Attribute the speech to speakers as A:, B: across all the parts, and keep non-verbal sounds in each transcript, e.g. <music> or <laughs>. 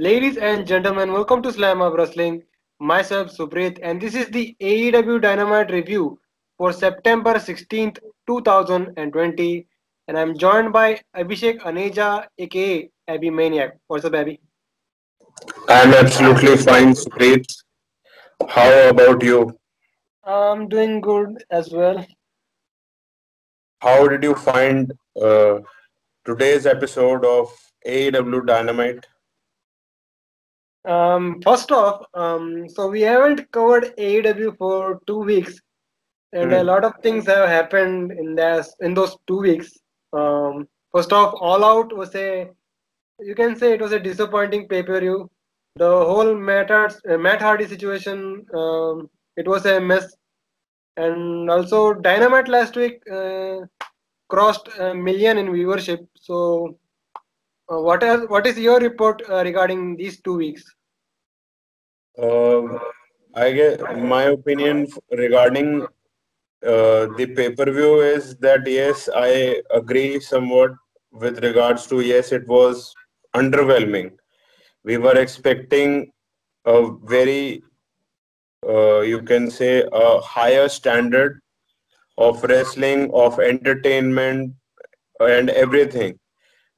A: Ladies and gentlemen, welcome to Slamhub Wrestling. Myself, Suprit, and this is the AEW Dynamite review for September 16th, 2020. And I'm joined by Abhishekh Aneja, aka Abby Maniac. What's up, Abby?
B: I'm absolutely fine, Suprit. How about you?
A: I'm doing good as well.
B: How did you find uh, today's episode of AEW Dynamite?
A: Um, first off, um, so we haven't covered AEW for two weeks, and a
B: Hmm.
A: lot of things have happened in this in those two weeks. Um, first off, All Out was a you can say it was a disappointing pay per view. The whole Matt, uh, Matt Hardy situation, um, it was a mess, and also Dynamite last week uh, crossed a million in viewership. So, what is what is your report uh, regarding these two weeks?
B: Uh, I guess my opinion regarding uh, the pay-per-view is that yes, I agree somewhat with regards to yes, it was underwhelming. We were expecting a very, uh, you can say, a higher standard of wrestling, of entertainment, and everything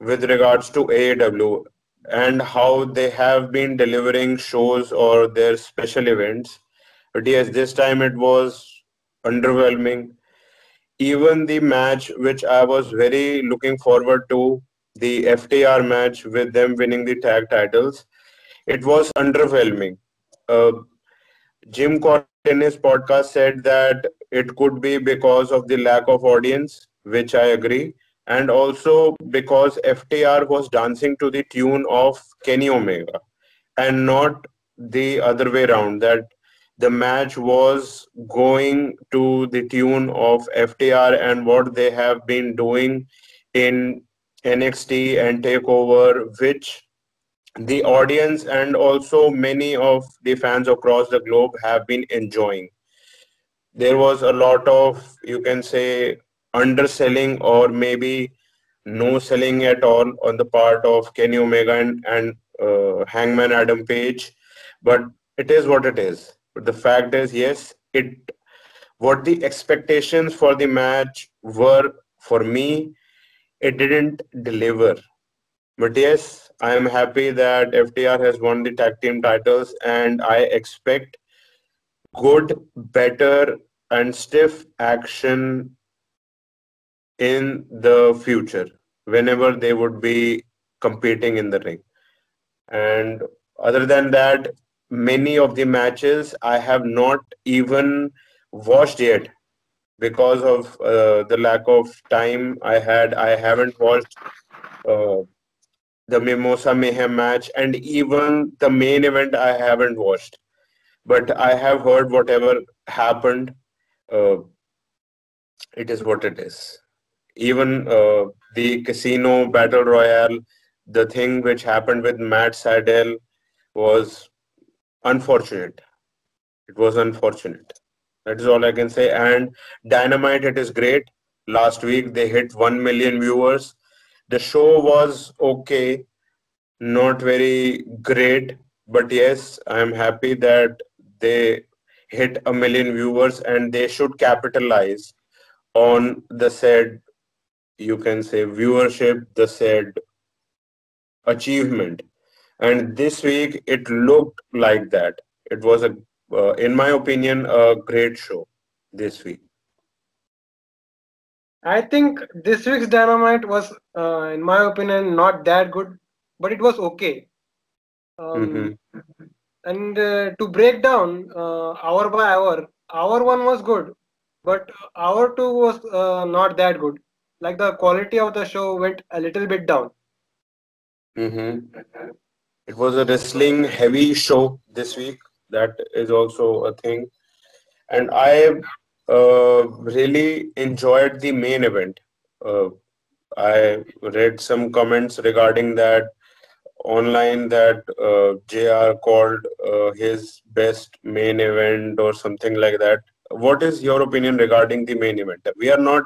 B: with regards to AEW and how they have been delivering shows or their special events. But yes, this time it was underwhelming. Even the match, which I was very looking forward to, the FTR match with them winning the tag titles, it was underwhelming. Uh, Jim Cornette in his podcast said that it could be because of the lack of audience, which I agree, and also because FTR was dancing to the tune of Kenny Omega and not the other way around, that the match was going to the tune of FTR and what they have been doing in NXT and TakeOver, which the audience and also many of the fans across the globe have been enjoying. There was a lot of, you can say, underselling or maybe no selling at all on the part of Kenny Omega and, and uh, Hangman Adam Page, but it is what it is. But the fact is, yes, it what the expectations for the match were for me, it didn't deliver. But yes, I am happy that FTR has won the tag team titles, and I expect good, better, and stiff action in the future whenever they would be competing in the ring. And other than that, many of the matches I have not even watched yet because of uh, the lack of time I had. I haven't watched uh, the Mimosa Mayhem match, and even the main event I haven't watched. But I have heard whatever happened. Uh, it is what it is. Even uh, the casino battle royale, the thing which happened with Matt Sydal was unfortunate. It was unfortunate. That is all I can say. And Dynamite, it is great. Last week they hit 1 million viewers. The show was okay, not very great, but yes, I am happy that they hit a million viewers and they should capitalize on the said, you can say, viewership, the said achievement. And this week it looked like that. It was a, uh, in my opinion, a great show this week.
A: I think this week's Dynamite was, uh, in my opinion, not that good, but it was okay. Um,
B: hmm
A: and uh, to break down uh, hour by hour, hour one was good, but hour two was uh, not that good. Like the quality of the show went a little bit down.
B: hmm It was a wrestling heavy show this week. That is also a thing. And I uh, really enjoyed the main event. Uh, I read some comments regarding that online that uh, JR called uh, his best main event or something like that. What is your opinion regarding the main event? We are not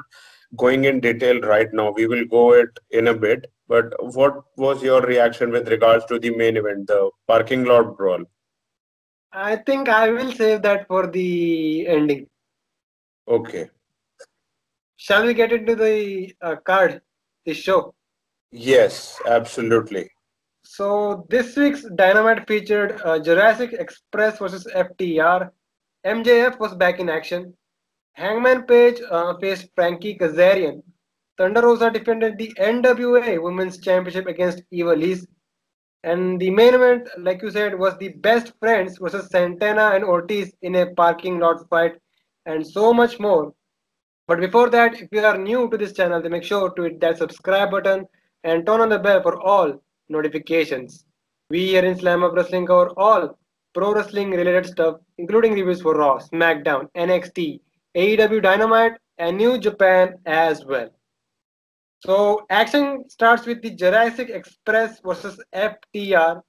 B: going in detail right now. We will go it in a bit. But what was your reaction with regards to the main event, the parking lot brawl?
A: I think I will save that for the ending.
B: Okay.
A: Shall we get into the uh, card, the show?
B: Yes, absolutely.
A: So this week's Dynamite featured uh, Jurassic Express versus FTR. MJF was back in action. Hangman Page uh, faced Frankie Kazarian. Thunder Rosa defended the NWA Women's Championship against Ivelisse. And the main event, like you said, was the best friends versus Santana and Ortiz in a parking lot fight, and so much more. But before that, if you are new to this channel, then make sure to hit that subscribe button and turn on the bell for all notifications. We here in Slamhub Wrestling cover all pro wrestling related stuff, including reviews for Raw, SmackDown, NXT, AEW Dynamite, and New Japan as well. So action starts with the Jurassic Express versus FTR.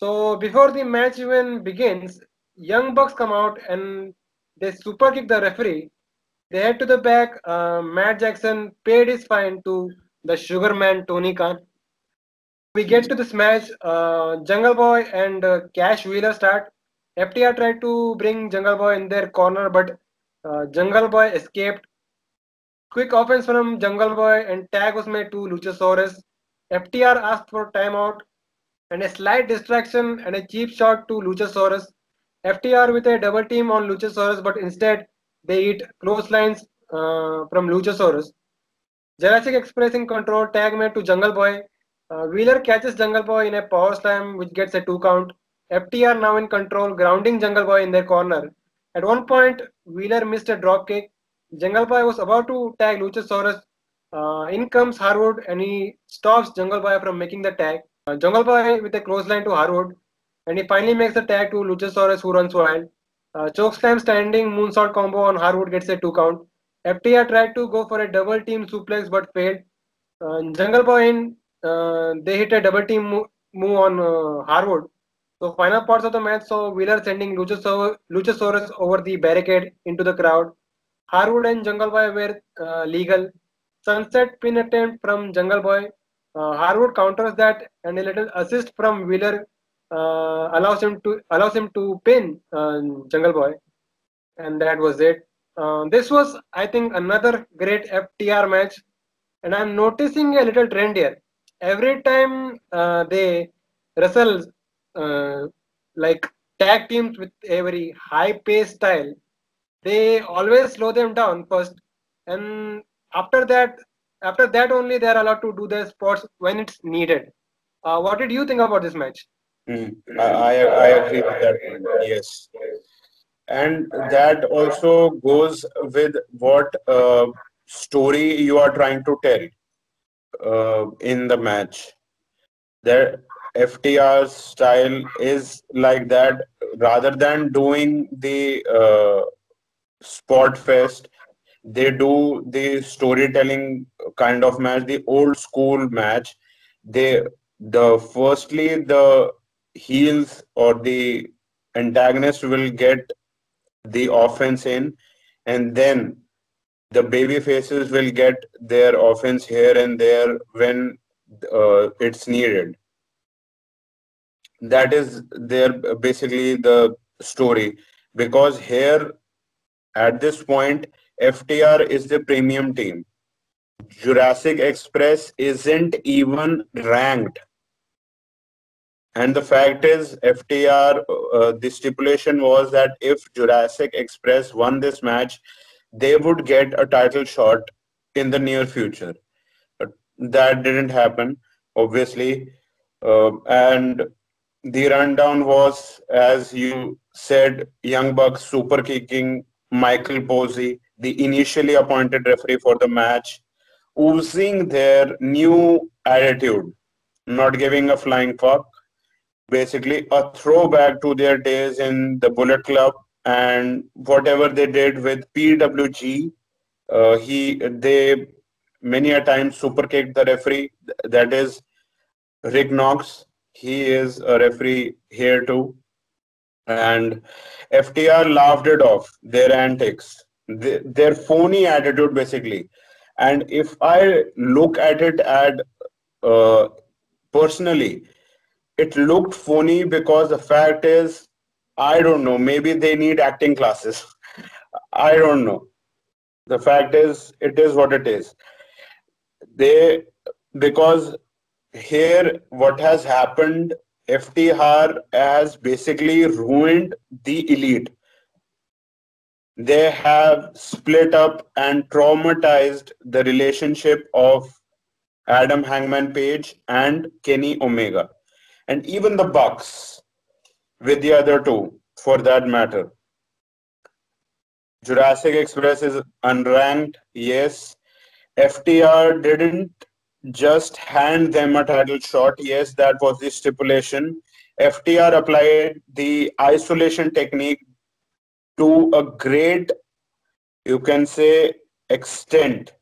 A: So before the match even begins, Young Bucks come out and they super kick the referee. They head to the back. Uh, Matt Jackson paid his fine to the Sugar Man Tony Khan. We get to this match. Uh, Jungle Boy and uh, Cash Wheeler start. FTR tried to bring Jungle Boy in their corner, but uh, Jungle Boy escaped Quick offense from Jungle Boy and tag was made to Luchasaurus. FTR asked for timeout and a slight distraction and a cheap shot to Luchasaurus. FTR with a double team on Luchasaurus, but instead they hit clotheslines uh, from Luchasaurus. Jurassic Express in control, tag made to Jungle Boy. Uh, Wheeler catches Jungle Boy in a power slam, which gets a two count. FTR now in control, grounding Jungle Boy in their corner. At one point, Wheeler missed a dropkick. Jungle Boy was about to tag Luchasaurus. Uh, in comes Harwood and he stops Jungle Boy from making the tag. Uh, Jungle Boy with a clothesline to Harwood and he finally makes the tag to Luchasaurus who runs wild. Uh, chokeslam standing moonsault combo on Harwood gets a two count. FTR tried to go for a double team suplex but failed. Uh, Jungle Boy in, uh, they hit a double team move, move on uh, Harwood. So final parts of the match saw Wheeler sending Luchasaurus, over the barricade into the crowd. Harwood and Jungle Boy were uh, legal. Sunset pin attempt from Jungle Boy. Uh, Harwood counters that, and a little assist from Wheeler uh, allows him to allows him to pin uh, Jungle Boy, and that was it. Uh, this was, I think, another great FTR match, and I'm noticing a little trend here. Every time uh, they wrestle like tag teams with a very high pace style, they always slow them down first. And after that after that only they are allowed to do their sports when it's needed. Uh, what did you think about this match?
B: Mm, I, I agree with that yes. And that also goes with what uh, story you are trying to tell uh, in the match that FTR style is like that rather than doing the uh, spot fest they do the storytelling kind of match the old school match. They the firstly the heels or the antagonist will get the offense in and then the baby faces will get their offense here and there when uh, it's needed that is their basically the story because here at this point, FTR is the premium team. Jurassic Express isn't even ranked. And the fact is, FTR, uh, the stipulation was that if Jurassic Express won this match, they would get a title shot in the near future. That didn't happen, obviously. Uh, and the rundown was, as you said, Young Bucks super kicking Michael Posey, the initially appointed referee for the match, oozing their new attitude, not giving a flying fuck. Basically, a throwback to their days in the Bullet Club and whatever they did with PWG. Uh, he, they many a time super kicked the referee. That is Rick Knox. He is a referee here too and FTR laughed it off their antics, their phony attitude basically. And if I look at it at uh, personally, it looked phony because the fact is, I don't know, maybe they need acting classes. <laughs> I don't know. The fact is, it is what it is. They, because here, what has happened, FTR has basically ruined the elite. They have split up and traumatized the relationship of Adam Hangman Page and Kenny Omega, and even the Bucks with the other two, for that matter. Jurassic Express is unranked, yes. FTR didn't just hand them a title shot, yes, that was the stipulation. FTR applied the isolation technique to a great, you can say, extent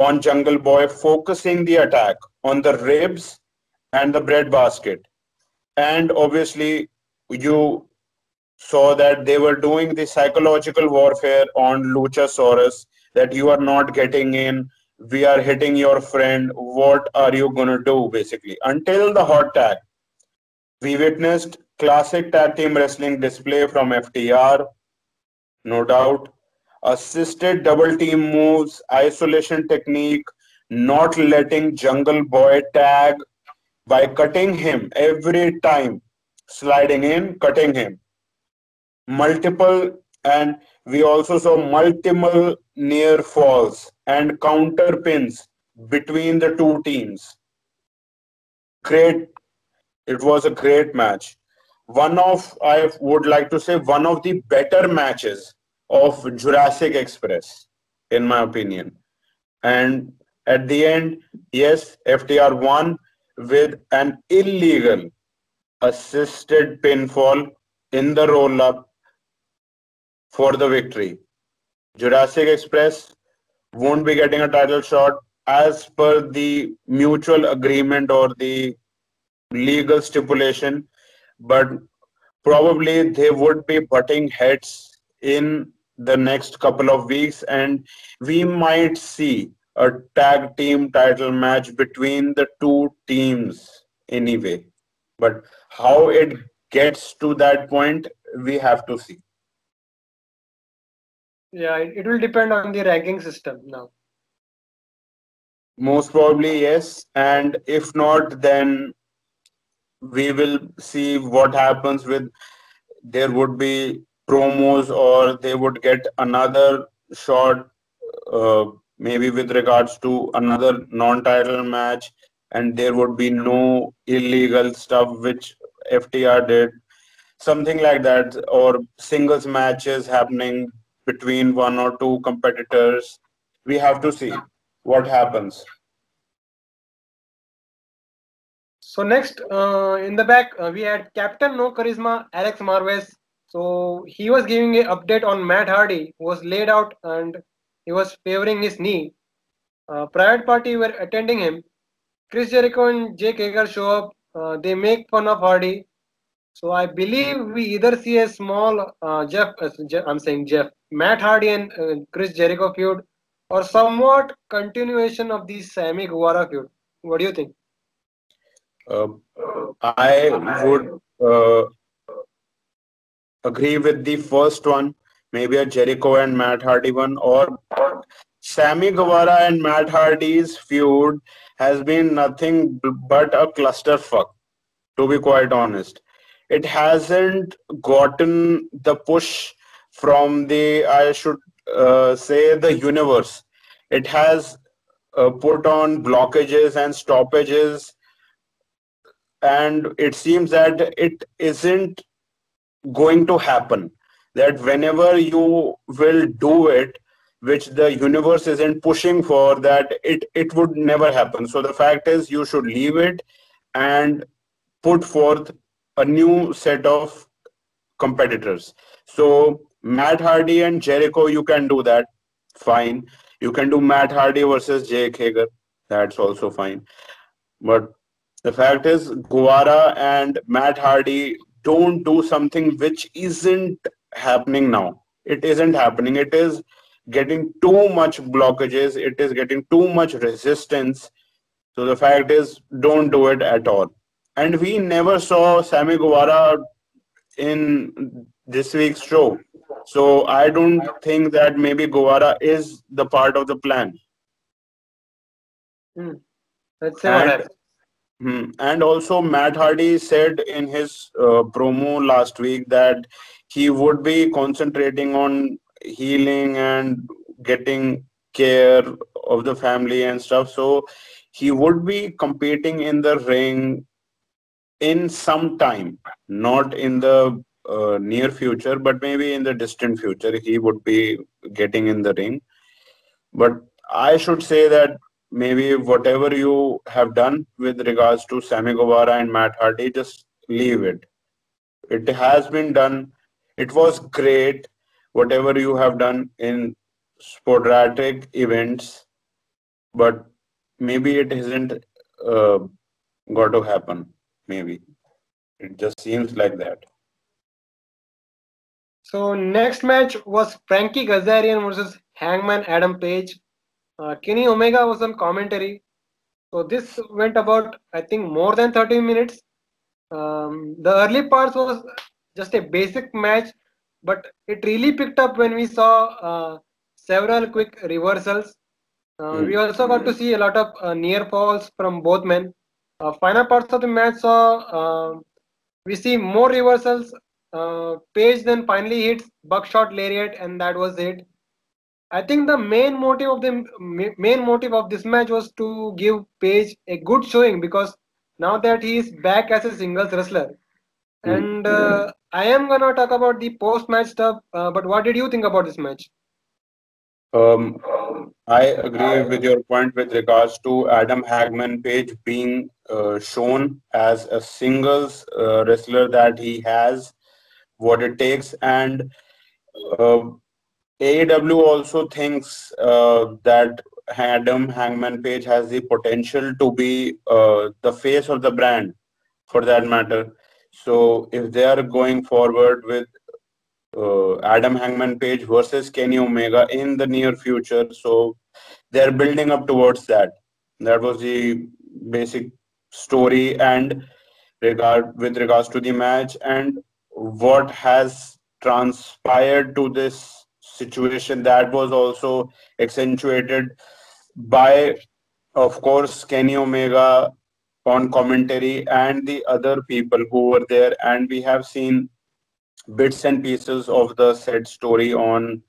B: on Jungle Boy, focusing the attack on the ribs and the breadbasket. And obviously, you saw that they were doing the psychological warfare on Luchasaurus that you are not getting in, we are hitting your friend, what are you going to do basically? Until the hot tag, we witnessed classic tag team wrestling display from FTR, no doubt assisted double team moves, isolation technique, not letting Jungle Boy tag by cutting him every time, sliding in, cutting him. Multiple, and we also saw multiple near falls and counter pins between the two teams. Great, it was a great match. One of, I would like to say, one of the better matches of Jurassic Express, in my opinion. And at the end, yes, FTR won with an illegal assisted pinfall in the roll up for the victory. Jurassic Express won't be getting a title shot as per the mutual agreement or the legal stipulation, but probably they would be butting heads in the next couple of weeks, and we might see a tag team title match between the two teams anyway. But how it gets to that point, we have to see.
A: Yeah, it will depend on the ranking system now.
B: Most probably, yes. And if not, then we will see what happens with there would be promos or they would get another shot uh, maybe with regards to another non-title match and there would be no illegal stuff which ftr did something like that or singles matches happening between one or two competitors we have to see what happens
A: so next uh, in the back uh, we had captain no charisma alex marvez so he was giving an update on Matt Hardy, who was laid out and he was favoring his knee. Uh, Private Party were attending him. Chris Jericho and Jake Hager show up. Uh, they make fun of Hardy. So I believe we either see a small uh, Jeff, uh, I'm saying Jeff, Matt Hardy and uh, Chris Jericho feud, or somewhat continuation of the Sammy Guevara feud. What do you think?
B: Uh, I would uh, agree with the first one, maybe a Jericho and Matt Hardy one, or Sammy Guevara and Matt Hardy's feud has been nothing but a clusterfuck, to be quite honest. It hasn't gotten the push from the, I should uh, say, the universe. It has uh, put on blockages and stoppages, and it seems that it isn't going to happen. That whenever you will do it which the universe isn't pushing for that it it would never happen. So the fact is you should leave it and put forth a new set of competitors. So matt hardy and jericho you can do that fine you can do matt hardy versus jake hager that's also fine but the fact is guevara and matt hardy don't do something which isn't happening now. It isn't happening. It is getting too much blockages. It is getting too much resistance. So the fact is, don't do it at all. And we never saw Sammy Guevara in this week's show. So I don't think that maybe Guevara is the part of the plan.
A: Hmm. Let's say and,
B: hmm, and also Matt Hardy said in his uh, promo last week that he would be concentrating on healing and getting care of the family and stuff. So he would be competing in the ring in some time, not in the uh, near future, but maybe in the distant future, he would be getting in the ring. But I should say that maybe whatever you have done with regards to Sammy Guevara and Matt Hardy, just leave it. It has been done. It was great, whatever you have done in sporadic events, but maybe it isn't uh, got to happen. Maybe it just seems like that.
A: So next match was Frankie Kazarian versus Hangman Adam Page. Uh, Kenny Omega was on commentary. So this went about I think more than 30 minutes. Um, the early parts was just a basic match, but it really picked up when we saw uh, several quick reversals. Uh, mm. We also got to see a lot of uh, near falls from both men. Uh, final parts of the match saw um, we see more reversals uh, Page then finally hits buckshot lariat, and that was it. I think the main motive of the main motive of this match was to give Page a good showing because now that he is back as a singles wrestler, hmm. and uh, I am gonna talk about the post match stuff. Uh, but what did you think about this match?
B: Um, I agree with your point with regards to Adam Hangman Page being uh, shown as a singles uh, wrestler that he has what it takes and uh, AEW also thinks uh, that Adam Hangman Page has the potential to be uh, the face of the brand for that matter. So if they are going forward with uh, Adam Hangman Page versus Kenny Omega in the near future, so they're building up towards that. That was the basic story and regard with regards to the match and what has transpired to this situation that was also accentuated by of course kenny omega on commentary and the other people who were there. And we have seen bits and pieces of the said story on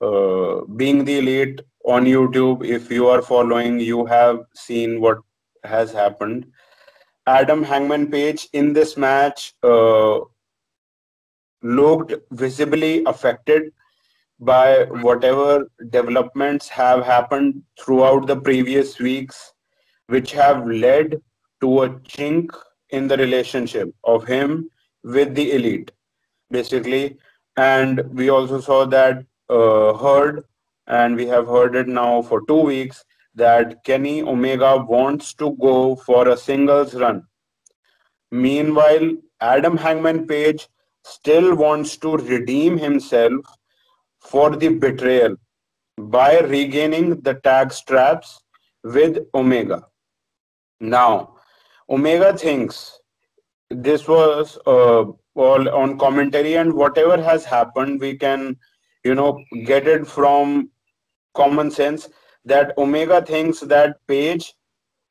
B: uh, being the elite on youtube. If you are following you have seen what has happened. Adam hangman page in this match uh, looked visibly affected by whatever developments have happened throughout the previous weeks, which have led to a chink in the relationship of him with the elite, basically. And we also saw that uh, heard, and we have heard it now for two weeks, that Kenny Omega wants to go for a singles run. Meanwhile, Adam Hangman Page still wants to redeem himself for the betrayal by regaining the tag straps with Omega. Now, Omega thinks this was uh, all on commentary, and whatever has happened, we can, you know, get it from common sense that Omega thinks that Page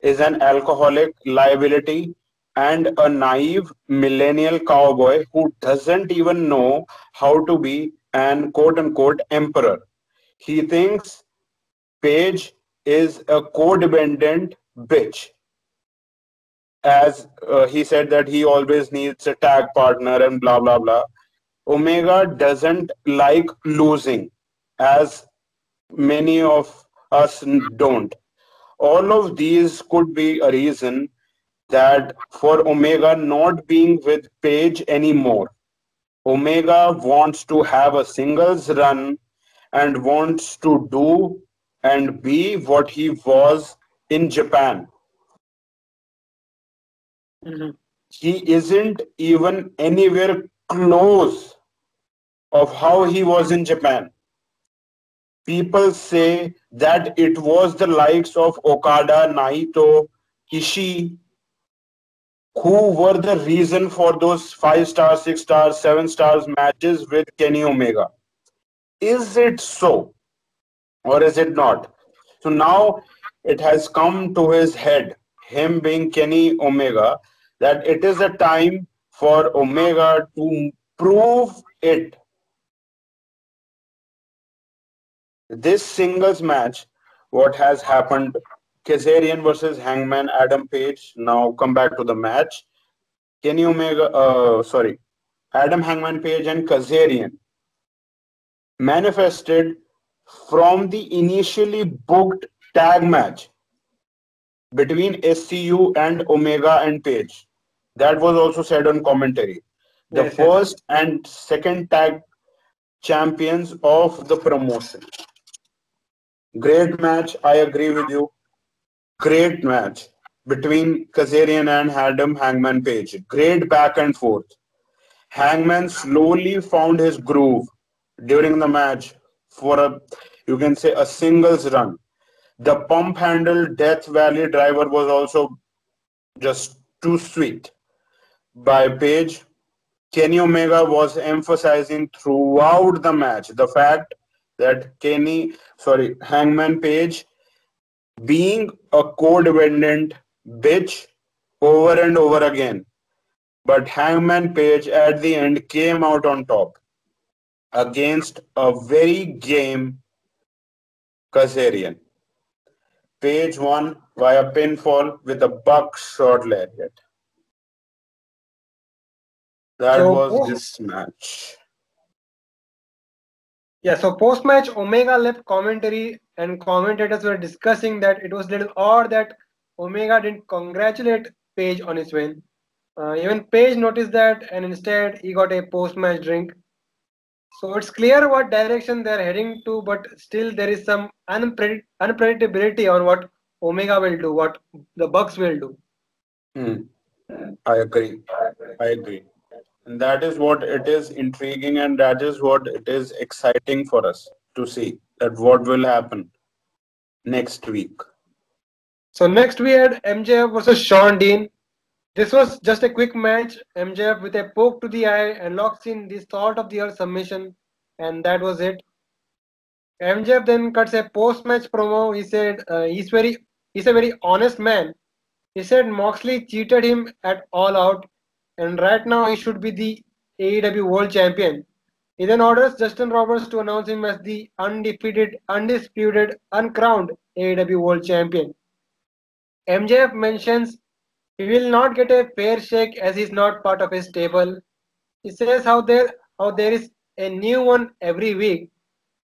B: is an alcoholic liability and a naive millennial cowboy who doesn't even know how to be an quote unquote emperor. He thinks Page is a codependent bitch. As uh, he said that he always needs a tag partner and blah blah blah. Omega doesn't like losing, as many of us don't. All of these could be a reason that for Omega not being with Page anymore, Omega wants to have a singles run and wants to do and be what he was in Japan. Mm-hmm. He isn't even anywhere close of how he was in Japan. People say that it was the likes of Okada, Naito, Ishii, who were the reason for those five stars, six stars, seven stars matches with Kenny Omega. Is it so? Or is it not? So now it has come to his head, him being Kenny Omega, that it is a time for Omega to prove it. This singles match, what has happened, Kazarian versus Hangman Adam Page. Now come back to the match. Kenny Omega, uh, sorry, Adam Hangman Page and Kazarian manifested from the initially booked tag match between SCU and Omega and Page. That was also said on commentary. The yes, first yes. and second tag champions of the promotion. Great match. I agree with you. Great match between Kazarian and Adam Hangman Page. Great back and forth. Hangman slowly found his groove during the match for a, you can say, a singles run. The pump handle Death Valley driver was also just too sweet. By Page, Kenny Omega was emphasizing throughout the match the fact that Kenny, sorry, Hangman Page being a codependent bitch over and over again. But Hangman Page at the end came out on top against a very game Kazarian. Page won via pinfall with a buckshot lariat. That was this match.
A: Yeah, so post match, Omega left commentary, and commentators were discussing that it was little odd that Omega didn't congratulate Page on his win. Uh, even Page noticed that, and instead he got a post match drink. So it's clear what direction they're heading to, but still there is some unpredict- unpredictability on what Omega will do, what the Bucks will do.
B: Hmm. I agree. I agree. And that is what it is intriguing and that is what it is exciting for us to see that what will happen next week.
A: So next we had MJF versus Shawn Dean. This was just a quick match. MJF with a poke to the eye and locks in the salt of the earth submission, and that was it. MJF then cuts a post-match promo. He said uh, he's very he's a very honest man. He said Moxley cheated him at All Out and right now he should be the AEW World Champion. He then orders Justin Roberts to announce him as the undefeated, undisputed, uncrowned AEW World Champion. MJF mentions he will not get a fair shake as he's not part of his stable. He says how there how there is a new one every week.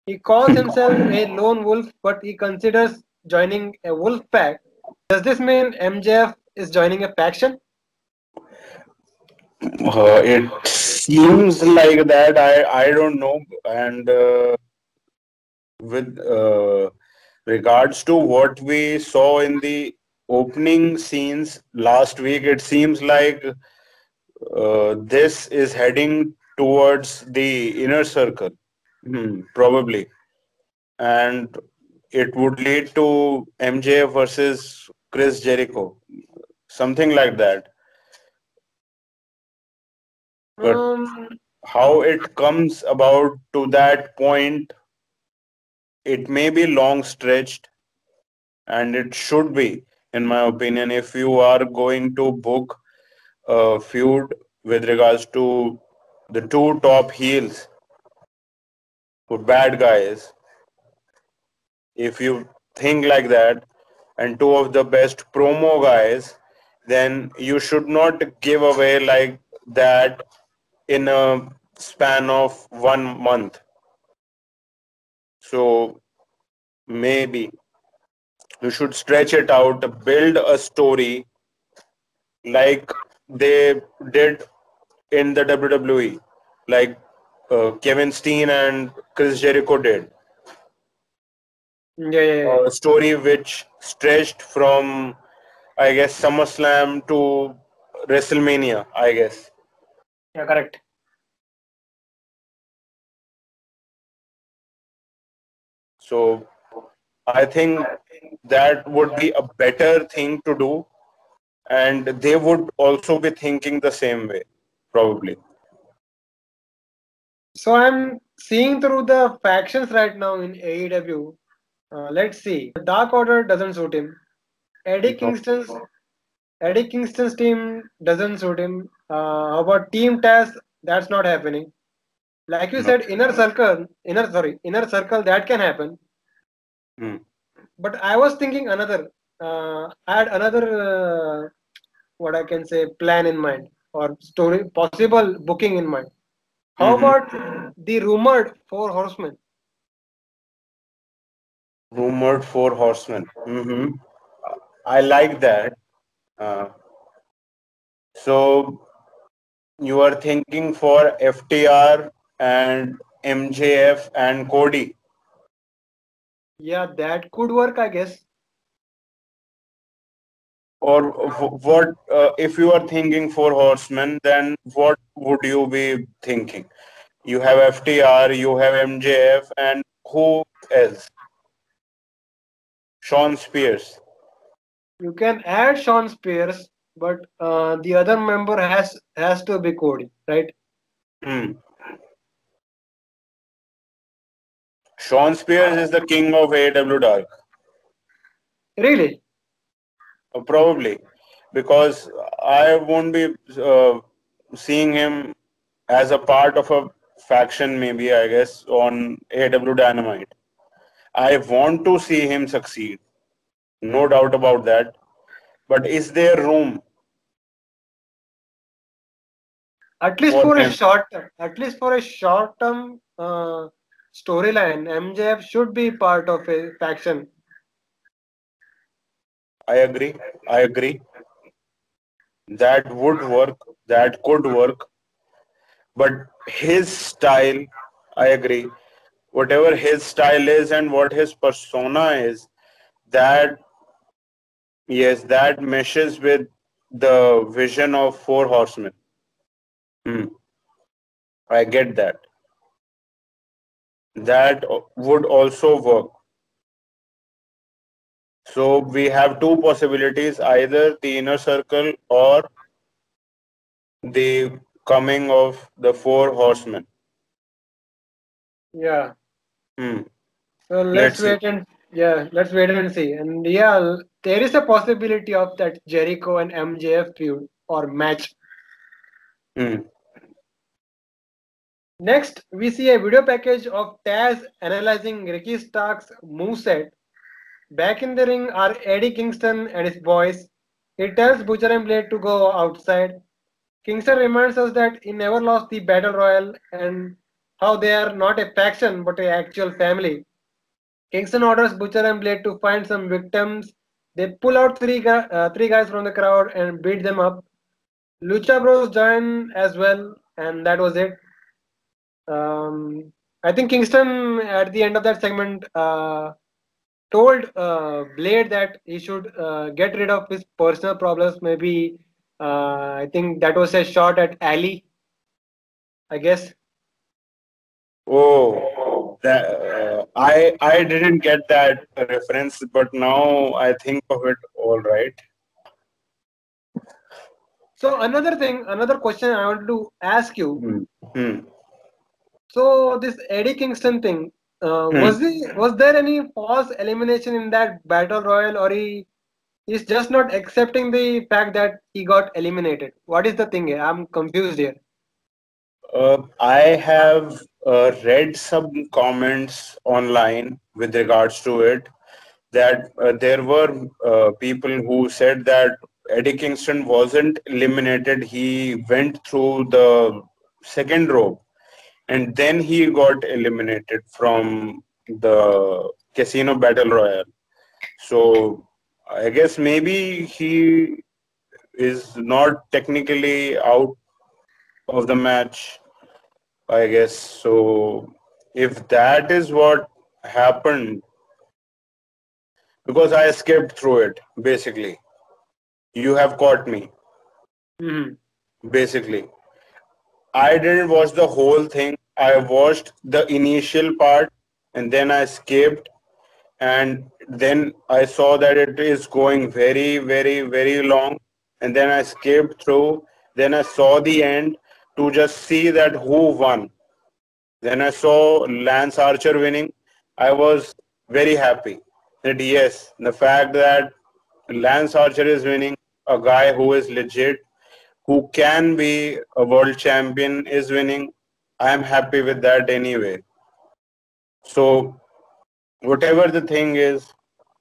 A: He calls himself a lone wolf, but he considers joining a wolf pack. Does this mean MJF is joining a faction?
B: Uh, it seems like that. I I don't know. And uh, with uh, regards to what we saw in the opening scenes last week, it seems like uh, this is heading towards the inner circle, hmm, probably, and it would lead to MJ versus Chris Jericho, something like that but um, how it comes about to that point it may be long stretched and it should be in my opinion. If you are going to book a feud with regards to the two top heels for bad guys if you think like that and two of the best promo guys then you should not give away like that in a span of one month. So maybe you should stretch it out, build a story like they did in the WWE, like uh, Kevin Steen and Chris Jericho did.
A: Yeah, yeah, yeah.
B: A story which stretched from, I guess, SummerSlam to WrestleMania, I guess.
A: Yeah, correct.
B: So I think that would be a better thing to do and they would also be thinking the same way, probably.
A: So I'm seeing through the factions right now in AEW. Uh, let's see. Dark Order doesn't suit him. Eddie Kingston's Eddie Kingston's team doesn't suit him. Uh, about Team Taz, that's not happening. Like you
B: No.
A: said, inner circle, inner sorry, inner circle that can happen.
B: Hmm.
A: But I was thinking another. Uh, I had another uh, what I can say plan in mind or story possible booking in mind. How
B: Mhm.
A: about the rumored four horsemen?
B: Rumored four horsemen. hmm I like that. Uh, so you are thinking for FTR and MJF and Cody.
A: Yeah, that could work, I guess.
B: Or wh- what uh, if you are thinking for horsemen? Then what would you be thinking? You have FTR, you have MJF, and who else? Shawn Spears.
A: You can add Shawn Spears, but uh, the other member has has to be Cody, right?
B: Hmm. Shawn Spears is the king of AW Dark,
A: Really?
B: uh, probably, because I won't be uh, seeing him as a part of a faction, maybe I guess, on AW Dynamite. I want to see him succeed, no doubt about that. But is there room?
A: At least
B: For
A: for a short term, at least for a short term uh, storyline, MJF should be part of a faction.
B: I agree. I agree. That would work. That could work. But his style, I agree. Whatever his style is and what his persona is, that, yes, that meshes with the vision of Four Horsemen. Hmm. I get that. That would also work. So we have two possibilities, either the inner circle or the coming of the four horsemen.
A: Yeah.
B: Hmm.
A: So
B: Let's
A: let's
B: see.
A: wait and yeah, let's wait and see. And yeah, there is a possibility of that Jericho and MJF feud or match.
B: Hmm.
A: Next, we see a video package of Taz analyzing Ricky Starks' moveset. Back in the ring are Eddie Kingston and his boys. He tells Butcher and Blade to go outside. Kingston reminds us that he never lost the battle royal and how they are not a faction but a actual family. Kingston orders Butcher and Blade to find some victims. They pull out three, uh, three guys from the crowd and beat them up. Lucha Bros join as well, and that was it. Um, I think Kingston at the end of that segment uh, told uh, Blade that he should uh, get rid of his personal problems. Maybe uh, I think that was a shot at Allie. I guess.
B: Oh, that, uh, I I didn't get that reference, but now I think of it all right.
A: So another thing, another question I want to ask you.
B: Hmm. Hmm.
A: So this Eddie Kingston thing, uh,
B: Hmm.
A: was he was there any false elimination in that battle royal, or he is just not accepting the fact that he got eliminated? What is the thing here? I'm confused here.
B: Uh, I have uh, read some comments online with regards to it that uh, there were uh, people who said that Eddie Kingston wasn't eliminated. He went through the second rope and then he got eliminated from the Casino Battle Royale. So I guess maybe he is not technically out of the match i guess. So if that is what happened because i escaped through it basically. You have caught me.
A: Mhm.
B: basically. I didn't watch the whole thing. I watched the initial part and then i skipped and then i saw that it is going very very very long. And then I skipped through. Then I saw the end to just see that who won. Then I saw Lance Archer winning. I was very happy that yes, the fact that Lance Archer is winning, a guy who is legit, who can be a world champion is winning. I am happy with that anyway. So, whatever the thing is,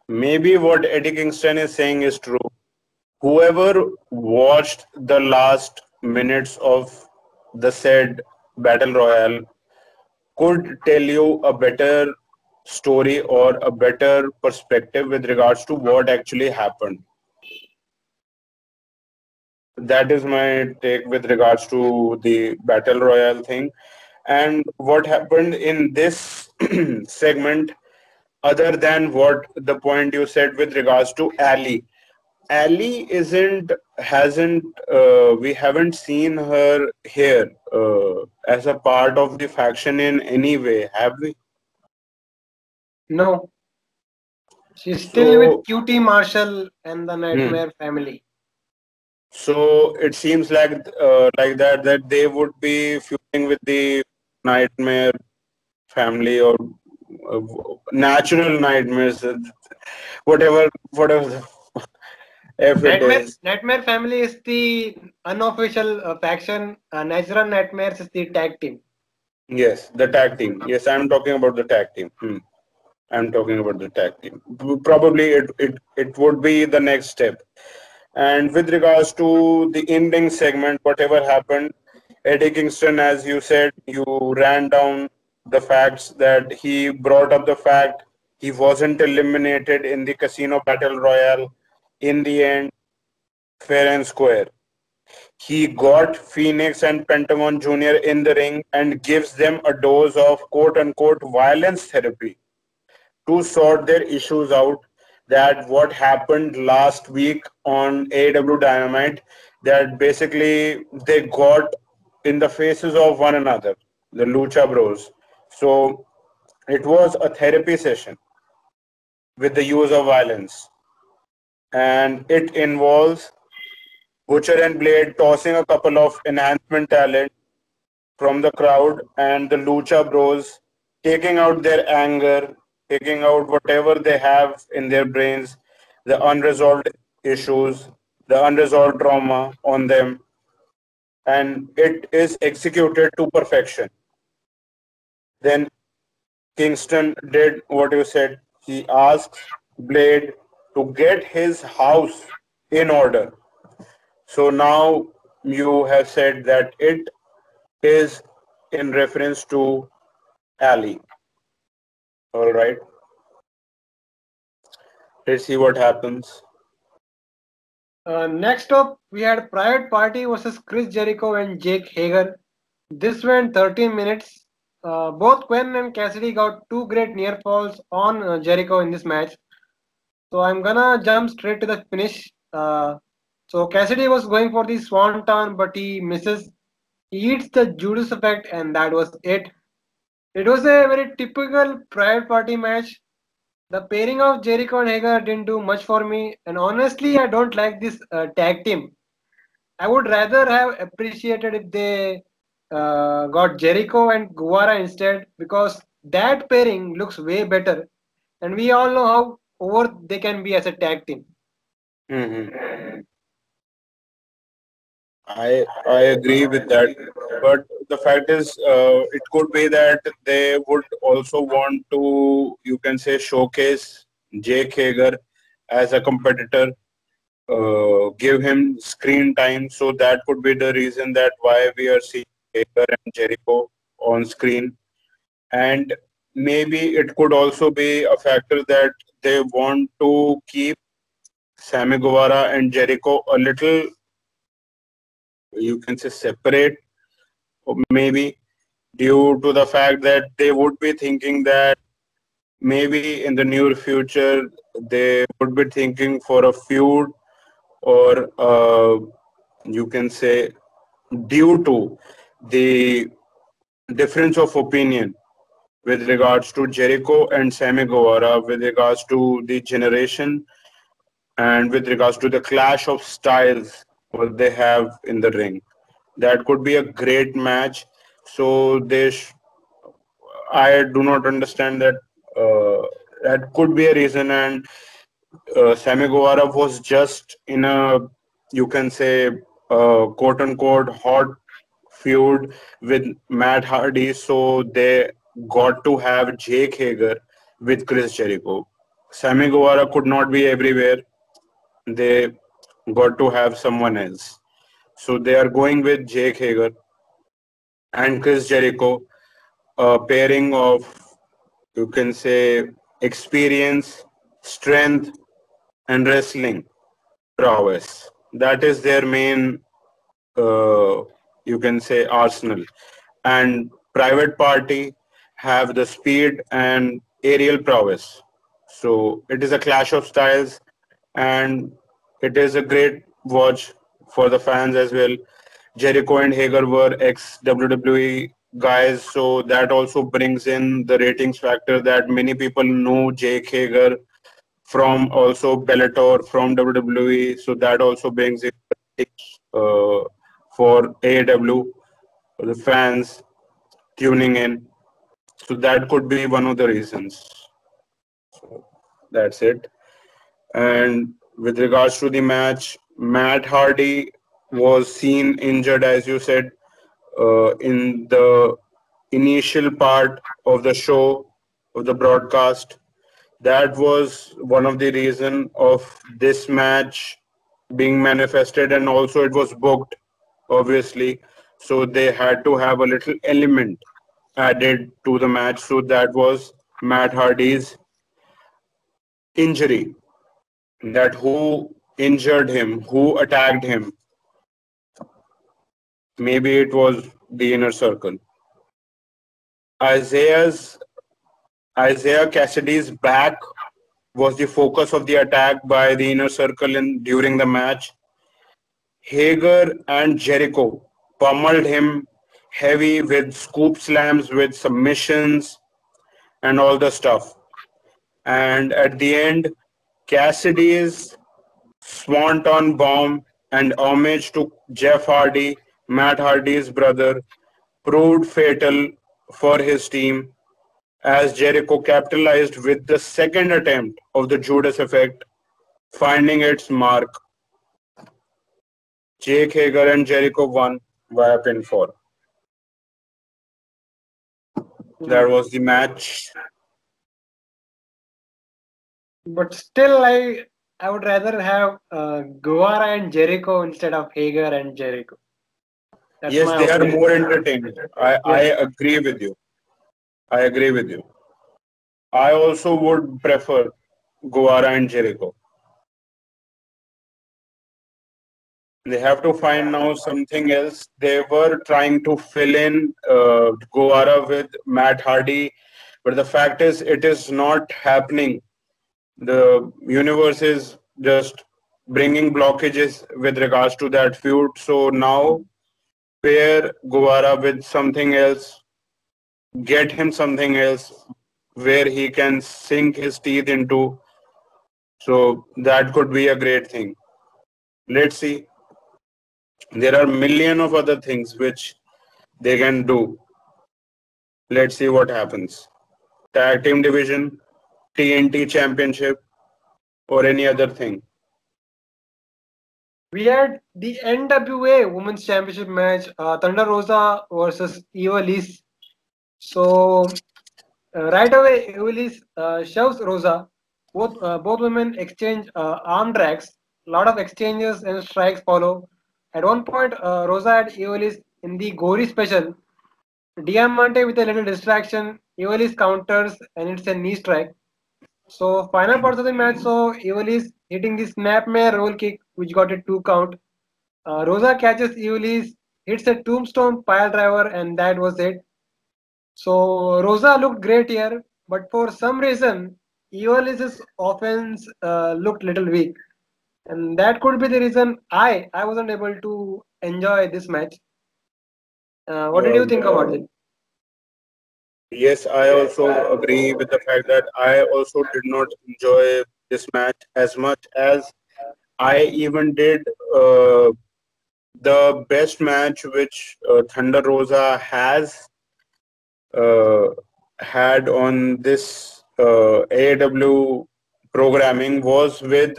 B: maybe what Eddie Kingston is saying is true. Whoever watched the last minutes of the said battle royale could tell you a better story or a better perspective with regards to what actually happened. That is my take with regards to the battle royale thing. And what happened in this <clears throat> segment other than what the point you said with regards to Allie Allie isn't hasn't uh, we haven't seen her here uh, as a part of the faction in any way have we
A: no she's still so, with qt marshall and the nightmare hmm. family
B: so it seems like uh, like that that they would be feuding with the nightmare family or uh, natural nightmares, whatever whatever.
A: If nightmare, nightmare family is the unofficial uh, faction. Uh, natural nightmares is the tag team.
B: Yes, the tag team. Yes, I'm talking about the tag team. Hmm. I'm talking about the tag team. Probably it, it, it would be the next step and with regards to the ending segment, whatever happened, Eddie Kingston, as you said, you ran down the facts that he brought up the fact he wasn't eliminated in the casino battle royale in the end, fair and square. He got Fenix and Pentagon Jr. in the ring and gives them a dose of quote unquote violence therapy to sort their issues out that what happened last week on AW Dynamite that basically they got in the faces of one another, the Lucha Bros. So it was a therapy session with the use of violence. And it involves Butcher and Blade tossing a couple of enhancement talent from the crowd and the Lucha Bros taking out their anger taking out whatever they have in their brains, the unresolved issues, the unresolved trauma on them, and it is executed to perfection. Then Kingston did what you said. He asked Blade to get his house in order. So now you have said that it is in reference to Allie. All right. Let's see what happens.
A: Uh, next up, we had Private Party versus Chris Jericho and Jake Hager. This went 13 minutes. Uh, both Quen and Cassidy got two great near falls on uh, Jericho in this match. So I'm gonna jump straight to the finish. Uh, so Cassidy was going for the swanton, but he misses. He eats the Judas effect, and that was it. It was a very typical private party match. The pairing of Jericho and Hager didn't do much for me, and honestly, I don't like this uh, tag team. I would rather have appreciated if they uh, got Jericho and Guevara instead because that pairing looks way better, and we all know how over they can be as a tag team.
B: Mm-hmm. I I agree with that, but the fact is, uh, it could be that they would also want to, you can say, showcase Jake Hager as a competitor, uh, give him screen time. So that could be the reason that why we are seeing Hager and Jericho on screen, and maybe it could also be a factor that they want to keep Sammy Guevara and Jericho a little you can say separate maybe due to the fact that they would be thinking that maybe in the near future they would be thinking for a feud or uh, you can say due to the difference of opinion with regards to Jericho and Sammy Guevara, with regards to the generation and with regards to the clash of styles what they have in the ring. That could be a great match. So they, sh- I do not understand that. Uh, that could be a reason. And uh, Sammy Guevara was just in a, you can say, uh, quote unquote, hot feud with Matt Hardy. So they got to have Jake Hager with Chris Jericho. Sammy Guevara could not be everywhere. They got to have someone else. So they are going with Jake Hager and Chris Jericho, a pairing of, you can say, experience, strength, and wrestling prowess. That is their main, uh, you can say, arsenal. And Private Party have the speed and aerial prowess. So it is a clash of styles, and it is a great watch for the fans as well. Jericho and Hager were ex WWE guys, so that also brings in the ratings factor that many people know Jake Hager from also Bellator from WWE, so that also brings in uh, for AEW for the fans tuning in. So that could be one of the reasons. So that's it. And with regards to the match, Matt Hardy was seen injured, as you said, uh, in the initial part of the show of the broadcast. That was one of the reason of this match being manifested, and also it was booked, obviously. So they had to have a little element added to the match. So that was Matt Hardy's injury. That who injured him, who attacked him. Maybe it was the inner circle. Isaiah's Isaiah Cassidy's back was the focus of the attack by the inner circle in during the match. Hager and Jericho pummeled him heavy with scoop slams, with submissions, and all the stuff. And at the end, Cassidy's Swanton Bomb and homage to Jeff Hardy, Matt Hardy's brother, proved fatal for his team as Jericho capitalized with the second attempt of the Judas effect, finding its mark. Jake Hager and Jericho won via pinfall. That was the match.
A: But still, I I would rather have uh, Guevara and Jericho instead of Hager and Jericho. That's
B: yes, they are more entertaining. I, I agree with you. I agree with you. I also would prefer Guevara and Jericho. They have to find now something else. They were trying to fill in uh, with Matt Hardy, but the fact is, it is not happening. The universe is just bringing blockages with regards to that feud. So now, pair Guevara with something else, get him something else where he can sink his teeth into. So that could be a great thing. Let's see. There are million of other things which they can do. Let's see what happens. Tag team division, TNT championship, or any other thing.
A: We had the NWA Women's Championship match, uh, Thunder Rosa versus Ivelisse. So uh, right away, Ivelisse uh, shoves Rosa. Both uh, both women exchange uh, arm drags. A lot of exchanges and strikes follow. At one point, uh, Rosa had Ivelisse in the gory special. Diamante with a little distraction. Ivelisse counters and it's a knee strike. So final parts of the match saw Ivelisse hitting the snapmare roll kick, which got a two count. Uh, Rosa catches Ivelisse, hits a tombstone pile driver, and that was it. So Rosa looked great here, but for some reason, Ivelisse's offense uh, looked little weak, and that could be the reason I I wasn't able to enjoy this match. Uh, what did you think about it?
B: Yes, I also agree with the fact that I also did not enjoy this match as much as I even did uh, the best match which uh, Thunder Rosa has uh, had on this uh, AEW programming was with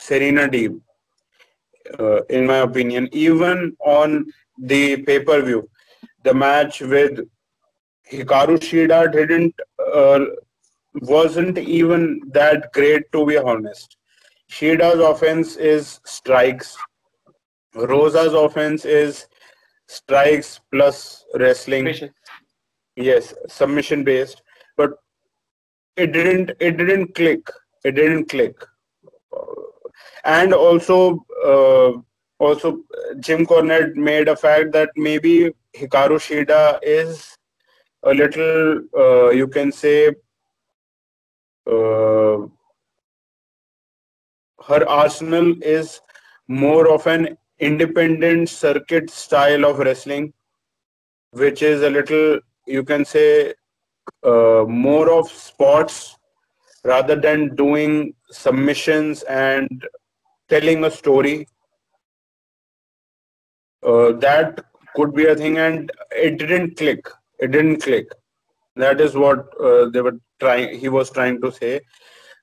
B: Serena Deeb. Uh, in my opinion, even on the pay per view, the match with Hikaru Shida didn't uh, wasn't even that great to be honest. Shida's offense is strikes. Rosa's offense is strikes plus wrestling.
A: Submission.
B: Yes, submission based, but it didn't it didn't click. It didn't click. And also uh, also Jim Cornette made a fact that maybe Hikaru Shida is a little uh, you can say uh, her arsenal is more of an independent circuit style of wrestling which is a little you can say uh, more of sports rather than doing submissions and telling a story uh, that could be a thing and it didn't click. It didn't click. That is what uh, they were trying he was trying to say.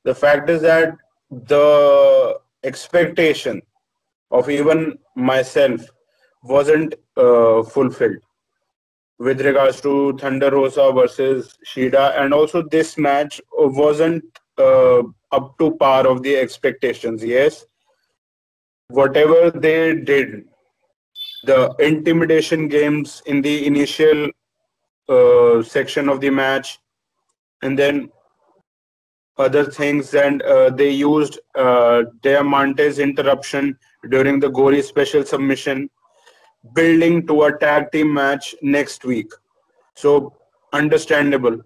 B: The fact is that the expectation of even myself wasn't uh, fulfilled. With regards to Thunder Rosa versus Shida, and also this match wasn't uh, up to par of the expectations. Yes, whatever they did, the intimidation games in the initial uh, section of the match, and then other things, and uh, they used uh, Diamante's interruption during the Gory special submission, building to a tag team match next week. So understandable,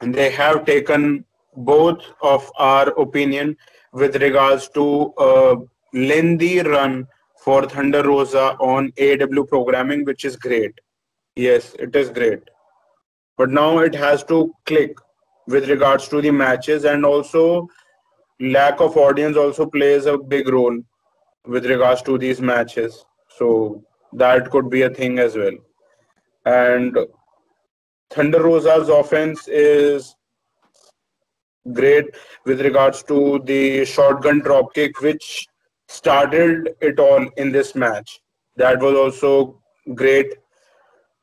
B: and they have taken both of our opinion with regards to a lengthy run for Thunder Rosa on AW programming, which is great. Yes, it is great. But now it has to click with regards to the matches and also lack of audience also plays a big role with regards to these matches. So that could be a thing as well. And Thunder Rosa's offense is great with regards to the shotgun dropkick, which started it all in this match. That was also great.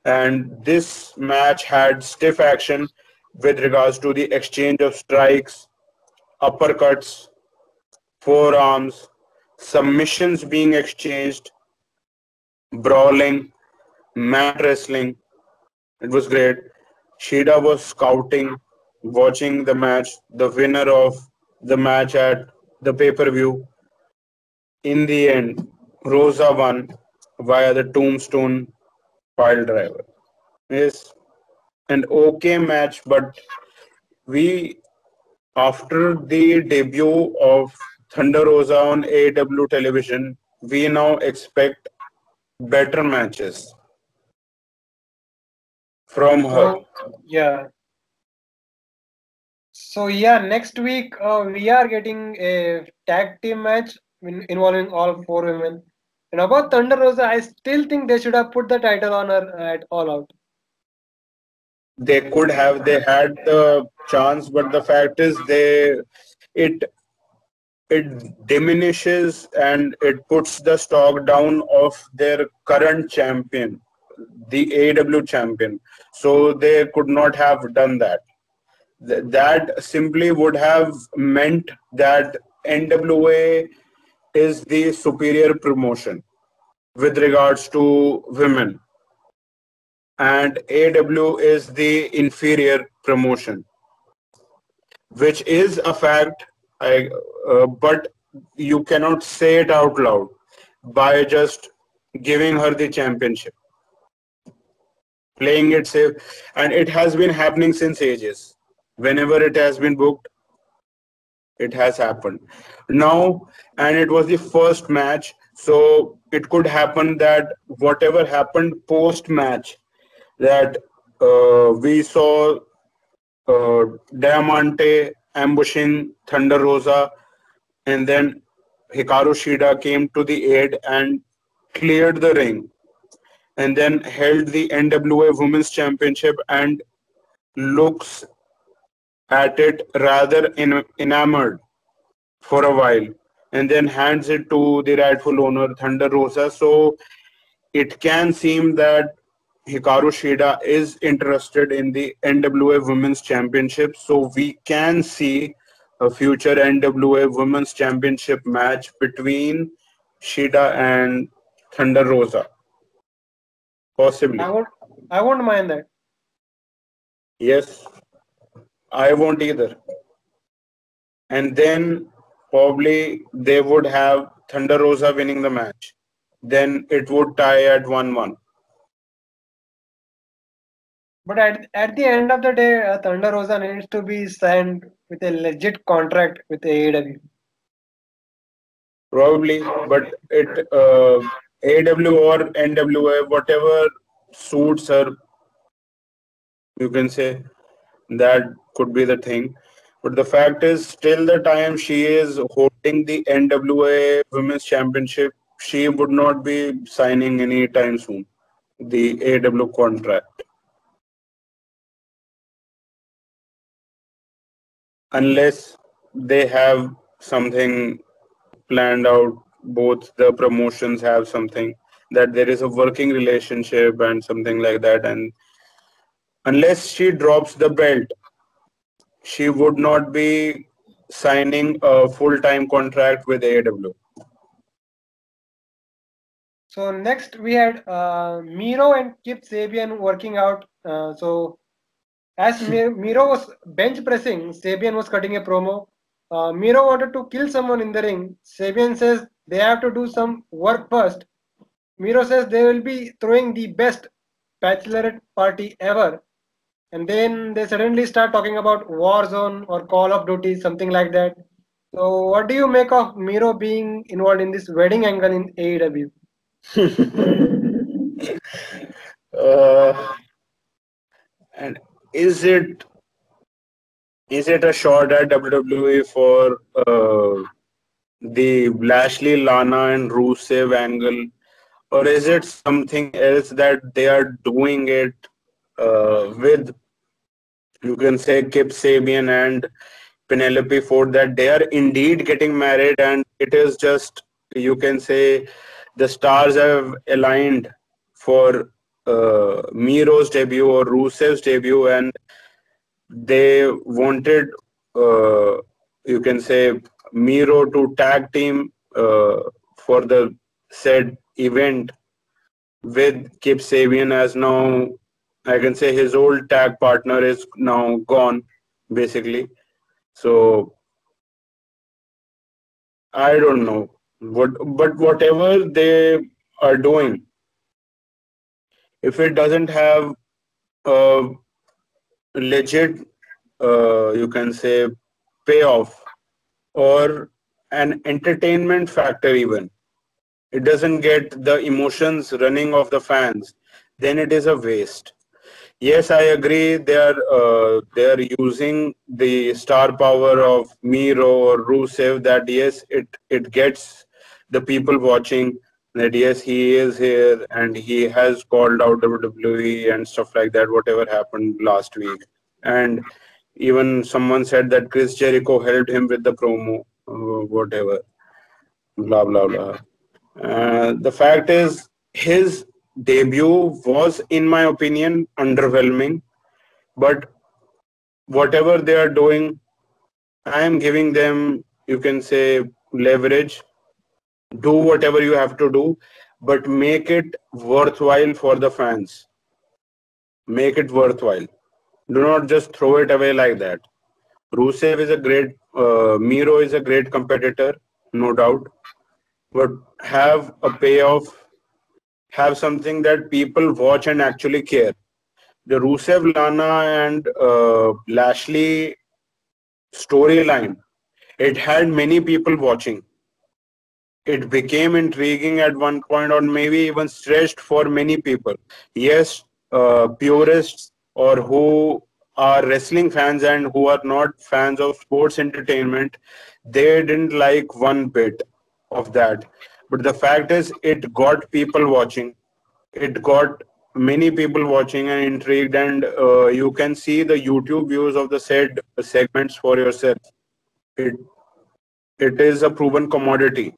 B: And this match had stiff action with regards to the exchange of strikes, uppercuts, forearms, submissions being exchanged, brawling, mat wrestling. It was great. Shida was scouting, watching the match, the winner of the match at the pay per view. In the end, Rosa won via the tombstone pile driver. Yes, an okay match, but we, after the debut of Thunder Rosa on AW television, we now expect better matches from her.
A: Yeah. So yeah, next week uh, we are getting a tag team match in, involving all four women. And about Thunder Rosa, I still think they should have put the title on her at All Out.
B: They could have, they had the chance, but the fact is, they it it diminishes and it puts the stock down of their current champion, the AW champion. So they could not have done that. Th- that simply would have meant that NWA is the superior promotion with regards to women. And AW is the inferior promotion which is a fact I, uh, but you cannot say it out loud by just giving her the championship playing it safe. And it has been happening since ages whenever it has been booked it has happened. Now and it was the first match so it could happen that whatever happened post match that uh, we saw uh, Diamante ambushing Thunder Rosa and then Hikaru Shida came to the aid and cleared the ring and then held the NWA Women's Championship and looks at it rather enamored for a while and then hands it to the rightful owner Thunder Rosa. So it can seem that Hikaru Shida is interested in the NWA Women's Championship. So we can see a future NWA Women's Championship match between Shida and Thunder Rosa. Possibly.
A: I won't. I won't mind that.
B: Yes, I won't either. And then probably they would have Thunder Rosa winning the match. Then it would tie at 1 1.
A: But at, at the end of the day, uh, Thunder Rosa needs to be signed with a legit contract with AEW.
B: Probably, but it uh, AEW or NWA, whatever suits her, you can say that could be the thing. But the fact is, still the time she is holding the NWA Women's Championship, she would not be signing anytime soon the aw contract. Unless they have something planned out, both the promotions have something that there is a working relationship and something like that. And unless she drops the belt, she would not be signing a full-time contract with AEW.
A: So next we had uh, Miro and Kip Sabian working out. Uh, so as Miro was bench pressing, Sabian was cutting a promo. Uh, Miro wanted to kill someone in the ring. Sabian says they have to do some work first. Miro says they will be throwing the best bachelorette party ever and then they suddenly start talking about war zone or Call of Duty, something like that. So, what do you make of Miro being involved in this wedding angle in AEW? <laughs>
B: uh, and is it is it a shot at WWE for uh, the Lashley, Lana, and Rusev angle, or is it something else that they are doing it uh, with you can say Kip Sabian and Penelope Ford that they are indeed getting married and it is just you can say the stars have aligned for uh, Miro's debut or Rusev's debut and they wanted uh, you can say Miro to tag team uh, for the said event with Kip Sabian as now I can say his old tag partner is now gone, basically. So I don't know what, but whatever they are doing, if it doesn't have a legit, uh, you can say, payoff or an entertainment factor, even it doesn't get the emotions running of the fans, then it is a waste. Yes, I agree. They are uh, they are using the star power of Miro or Rusev. That yes, it it gets the people watching. That yes, he is here and he has called out WWE and stuff like that. Whatever happened last week, and even someone said that Chris Jericho helped him with the promo, uh, whatever, blah blah blah. Uh, the fact is, his debut was, in my opinion, underwhelming. But whatever they are doing, I am giving them, you can say, leverage. Do whatever you have to do, but make it worthwhile for the fans. Make it worthwhile. Do not just throw it away like that. Rusev is a great, uh, Miro is a great competitor, no doubt, but have a payoff have something that people watch and actually care. The Rusev, Lana, and uh, Lashley storyline, it had many people watching. It became intriguing at one point, or maybe even stretched for many people. Yes, uh, purists or who are wrestling fans and who are not fans of sports entertainment, they didn't like one bit of that but the fact is it got people watching. It got many people watching and intrigued and uh, you can see the youtube views of the said segments for yourself. It it is a proven commodity.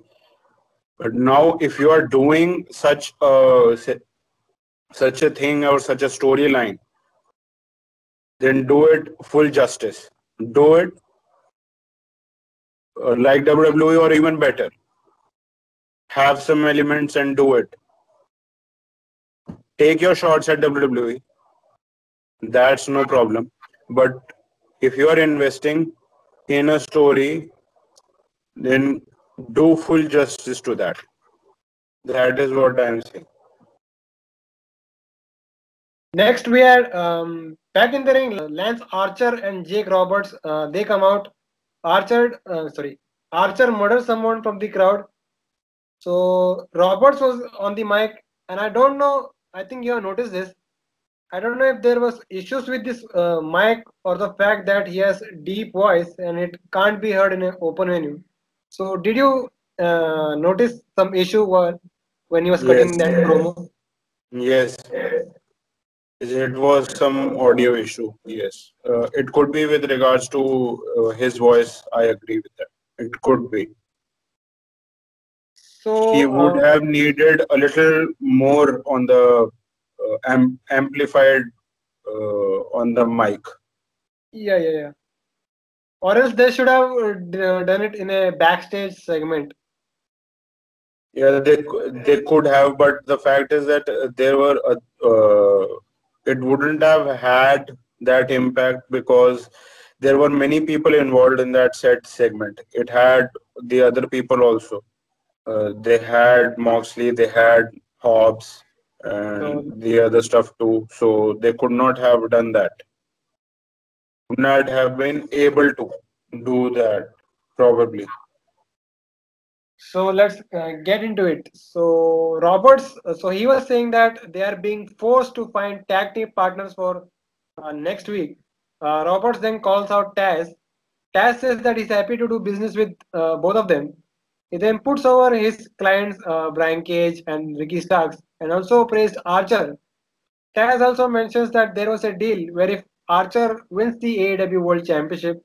B: But now if you are doing such a such a thing or such a storyline then do it full justice. Do it uh, like WWE or even better have some elements and do it take your shots at WWE. That's no problem. But if you are investing in a story, then do full justice to that. That is what I am saying.
A: Next, we had um, back in the ring, Lance Archer and Jake Roberts. Uh, they come out. Archer, uh, sorry, Archer murders someone from the crowd. So Roberts was on the mic, and I don't know I think you have noticed this. I don't know if there was issues with this uh, mic or the fact that he has deep voice and it can't be heard in an open venue. So did you uh, notice some issue while, when he was cutting yes. that promo?
B: Yes. It was some audio issue. Yes. Uh, it could be with regards to uh, his voice. I agree with that. It could be. So he would uh, have needed a little more on the uh, am- amplified uh, on the mic.
A: Yeah, yeah, yeah. Or else they should have uh, done it in a backstage segment.
B: Yeah, they they could have, but the fact is that there were a, uh, it wouldn't have had that impact because there were many people involved in that set segment. It had the other people also. Uh, they had Moxley, they had Hobbs, and the other stuff too. So they could not have done that. Could not have been able to do that, probably.
A: So let's uh, get into it. So Roberts, uh, so he was saying that they are being forced to find tag team partners for uh, next week. Uh, Roberts then calls out Taz. Taz says that he's happy to do business with uh, both of them, he then puts over his clients uh, Brian Cage and Ricky Starks and also praised Archer. Taz also mentions that there was a deal where if Archer wins the AEW World Championship,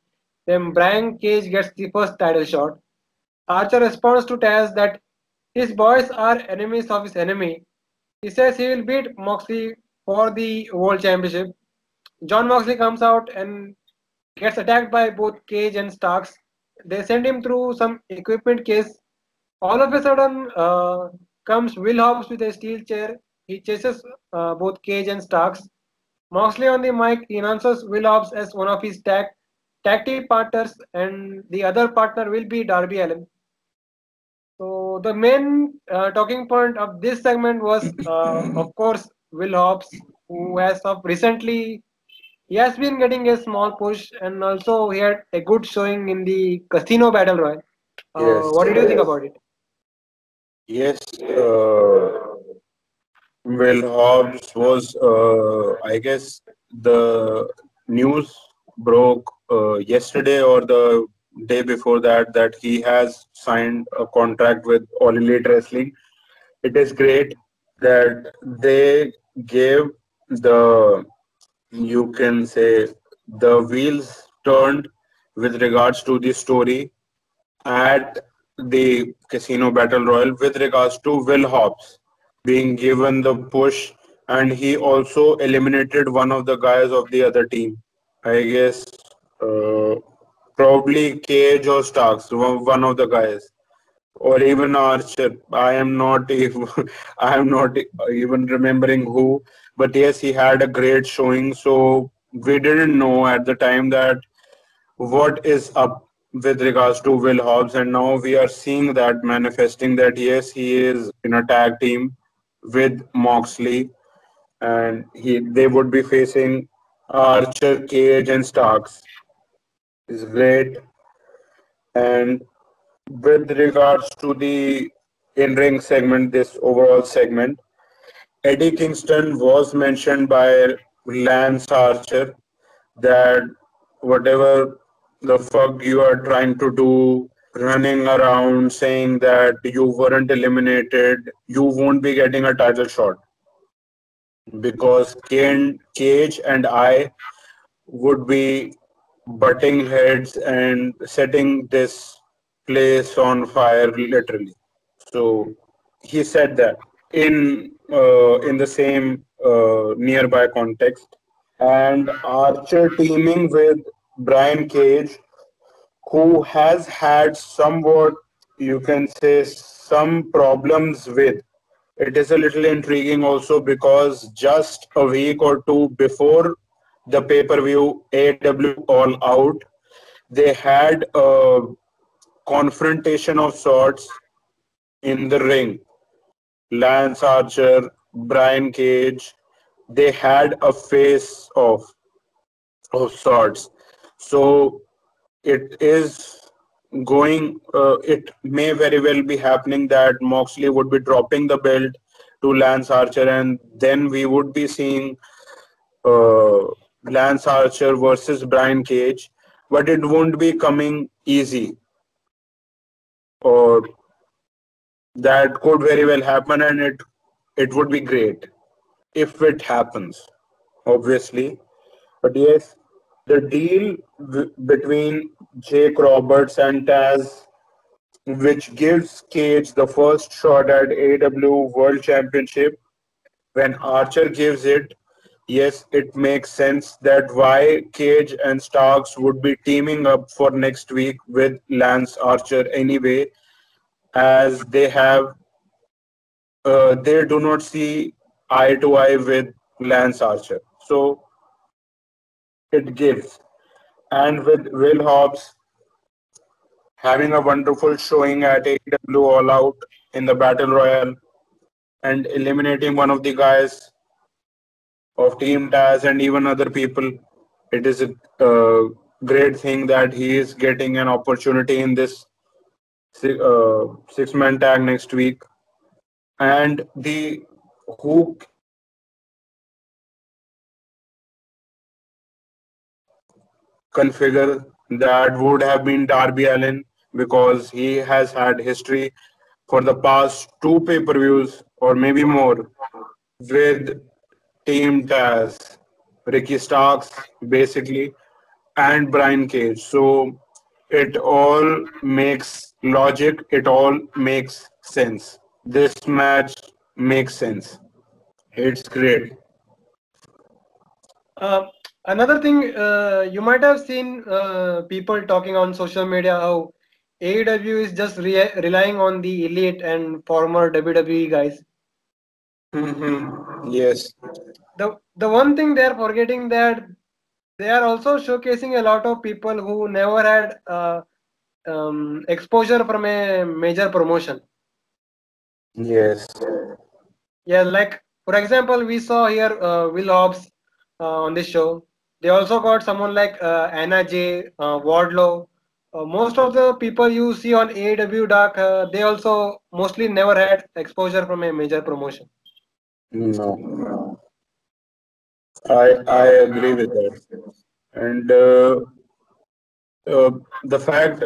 A: then Brian Cage gets the first title shot. Archer responds to Taz that his boys are enemies of his enemy. He says he will beat Moxley for the World Championship. Jon Moxley comes out and gets attacked by both Cage and Starks they send him through some equipment case. All of a sudden, uh, comes Will Hobbs with a steel chair. He chases uh, both Cage and Starks. Moxley on the mic he announces Will Hobbs as one of his tag tag team partners, and the other partner will be Darby Allin. So the main uh, talking point of this segment was, uh, of course, Will Hobbs, who has of recently he has been getting a small push and also he had a good showing in the casino battle Royale. uh, yes. what did you think about it
B: yes uh, will hobbs was uh, i guess the news broke uh, yesterday or the day before that that he has signed a contract with all elite wrestling it is great that they gave the you can say the wheels turned with regards to the story at the casino battle royal with regards to will hobbs being given the push and he also eliminated one of the guys of the other team. I guess uh, probably cage or starks one of the guys or even archer. I am not <laughs> even i am not even remembering who but yes, he had a great showing. So we didn't know at the time that what is up with regards to Will Hobbs, and now we are seeing that manifesting that yes, he is in a tag team with Moxley, and he they would be facing Archer, Cage, and Starks. Is great, and with regards to the in-ring segment, this overall segment, Eddie Kingston was mentioned by Lance Archer that whatever the fuck you are trying to do running around saying that you weren't eliminated, you won't be getting a title shot because Cage and I would be butting heads and setting this place on fire literally. So he said that in uh, in the same uh, nearby context and Archer teaming with Brian Cage who has had somewhat you can say some problems with it is a little intriguing also because just a week or two before the pay-per-view AW All Out, they had a confrontation of sorts in the ring. Lance Archer, Brian Cage, they had a face off of sorts. So it is going, uh, it may very well be happening that Moxley would be dropping the belt to Lance Archer, and then we would be seeing uh, Lance Archer versus Brian Cage, but it won't be coming easy. Or that could very well happen, and it it would be great if it happens, obviously. But yes, the deal w- between Jake Roberts and Taz, which gives Cage the first shot at AW World Championship, when Archer gives it, yes, it makes sense that why Cage and Starks would be teaming up for next week with Lance Archer anyway, as they have, uh, they do not see eye to eye with Lance Archer. So it gives. And with Will Hobbs having a wonderful showing at AEW All Out in the Battle Royale and eliminating one of the guys of Team Taz and even other people, it is a uh, great thing that he is getting an opportunity in this uh, six man tag next week. And the who configure that would have been Darby Allin because he has had history for the past two pay-per-views or maybe more with Team Taz, Ricky Starks basically, and Brian Cage. So it all makes logic. It all makes sense. This match makes sense. It's great.
A: Uh, another thing, uh, you might have seen uh, people talking on social media how AEW is just re- relying on the elite and former WWE guys.
B: Mm-hmm. Yes.
A: The the one thing they are forgetting that they are also showcasing a lot of people who never had uh, um, exposure from a major promotion.
B: Yes.
A: Yeah, like for example, we saw here uh, Will Hobbs uh, on this show. They also got someone like uh, Anna Jay, uh, Wardlow. Uh, most of the people you see on AEW Dark, they also mostly never had exposure from a major promotion.
B: No. I I agree with that. And uh, uh, the fact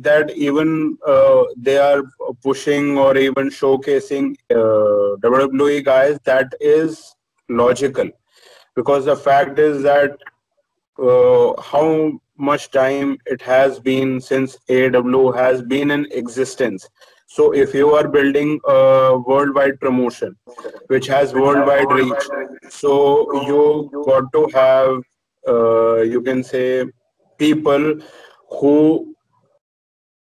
B: that even uh, they are pushing or even showcasing uh, WWE guys, that is logical. Because the fact is that uh, how much time it has been since AW has been in existence. So if you are building a worldwide promotion, which has worldwide reach, so you got to have, uh, you can say, people who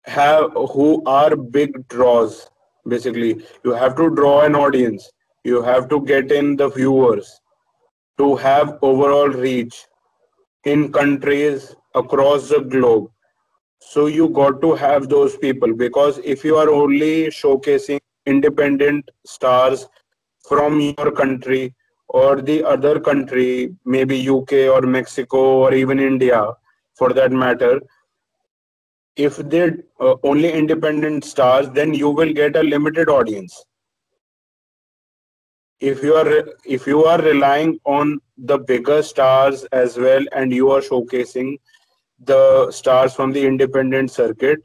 B: have who are big draws. Basically, you have to draw an audience. You have to get in the viewers to have overall reach in countries across the globe so you got to have those people because if you are only showcasing independent stars from your country or the other country maybe uk or mexico or even india for that matter if they're uh, only independent stars then you will get a limited audience. If you are if you are relying on the bigger stars as well and you are showcasing the stars from the independent circuit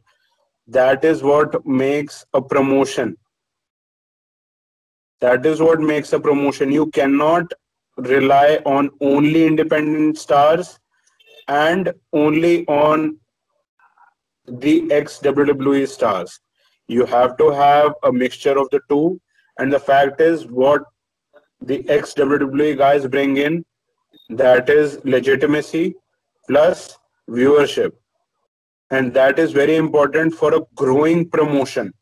B: that is what makes a promotion that is what makes a promotion you cannot rely on only independent stars and only on the ex WWE stars. You have to have a mixture of the two. And the fact is, what the ex WWE guys bring in that is legitimacy plus viewership. And that is very important for a growing promotion.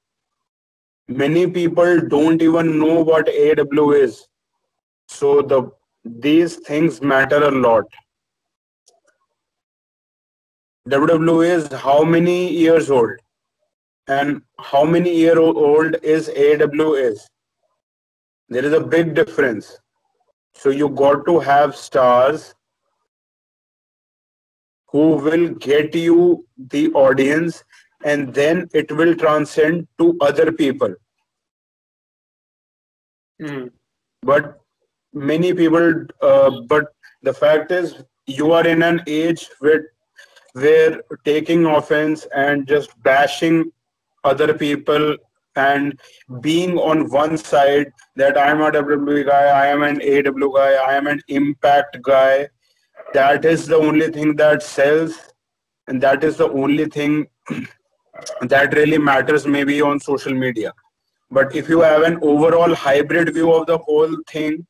B: Many people don't even know what AEW is. So the these things matter a lot. WWE is how many years old? And how many year old is AEW is? There is a big difference. So you got to have stars who will get you the audience and then it will transcend to other people.
A: Mm.
B: But many people uh, but the fact is you are in an age where where taking offense and just bashing other people and being on one side that I'm a WWE guy, I am an AW guy, I am an impact guy. That is the only thing that sells, and that is the only thing <clears throat> that really matters maybe on social media. But if you have an overall hybrid view of the whole thing,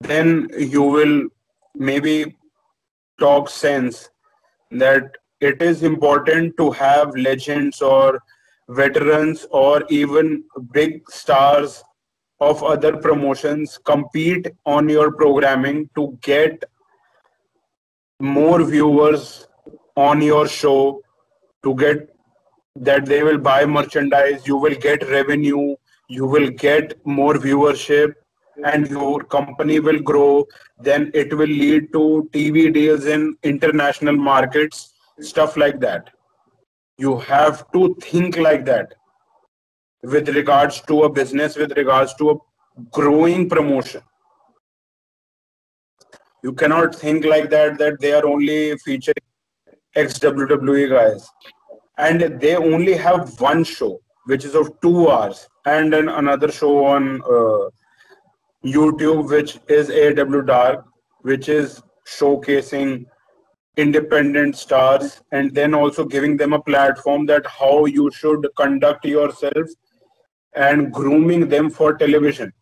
B: then you will maybe talk sense that it is important to have legends or veterans or even big stars of other promotions compete on your programming to get more viewers on your show to get that they will buy merchandise you will get revenue you will get more viewership and your company will grow then it will lead to tv deals in international markets stuff like that. You have to think like that with regards to a business with regards to a growing promotion you cannot think like that that they are only featuring ex WWE guys and they only have one show which is of two hours and then another show on uh, YouTube, which is AW Dark, which is showcasing independent stars and then also giving them a platform that how you should conduct yourself and grooming them for television.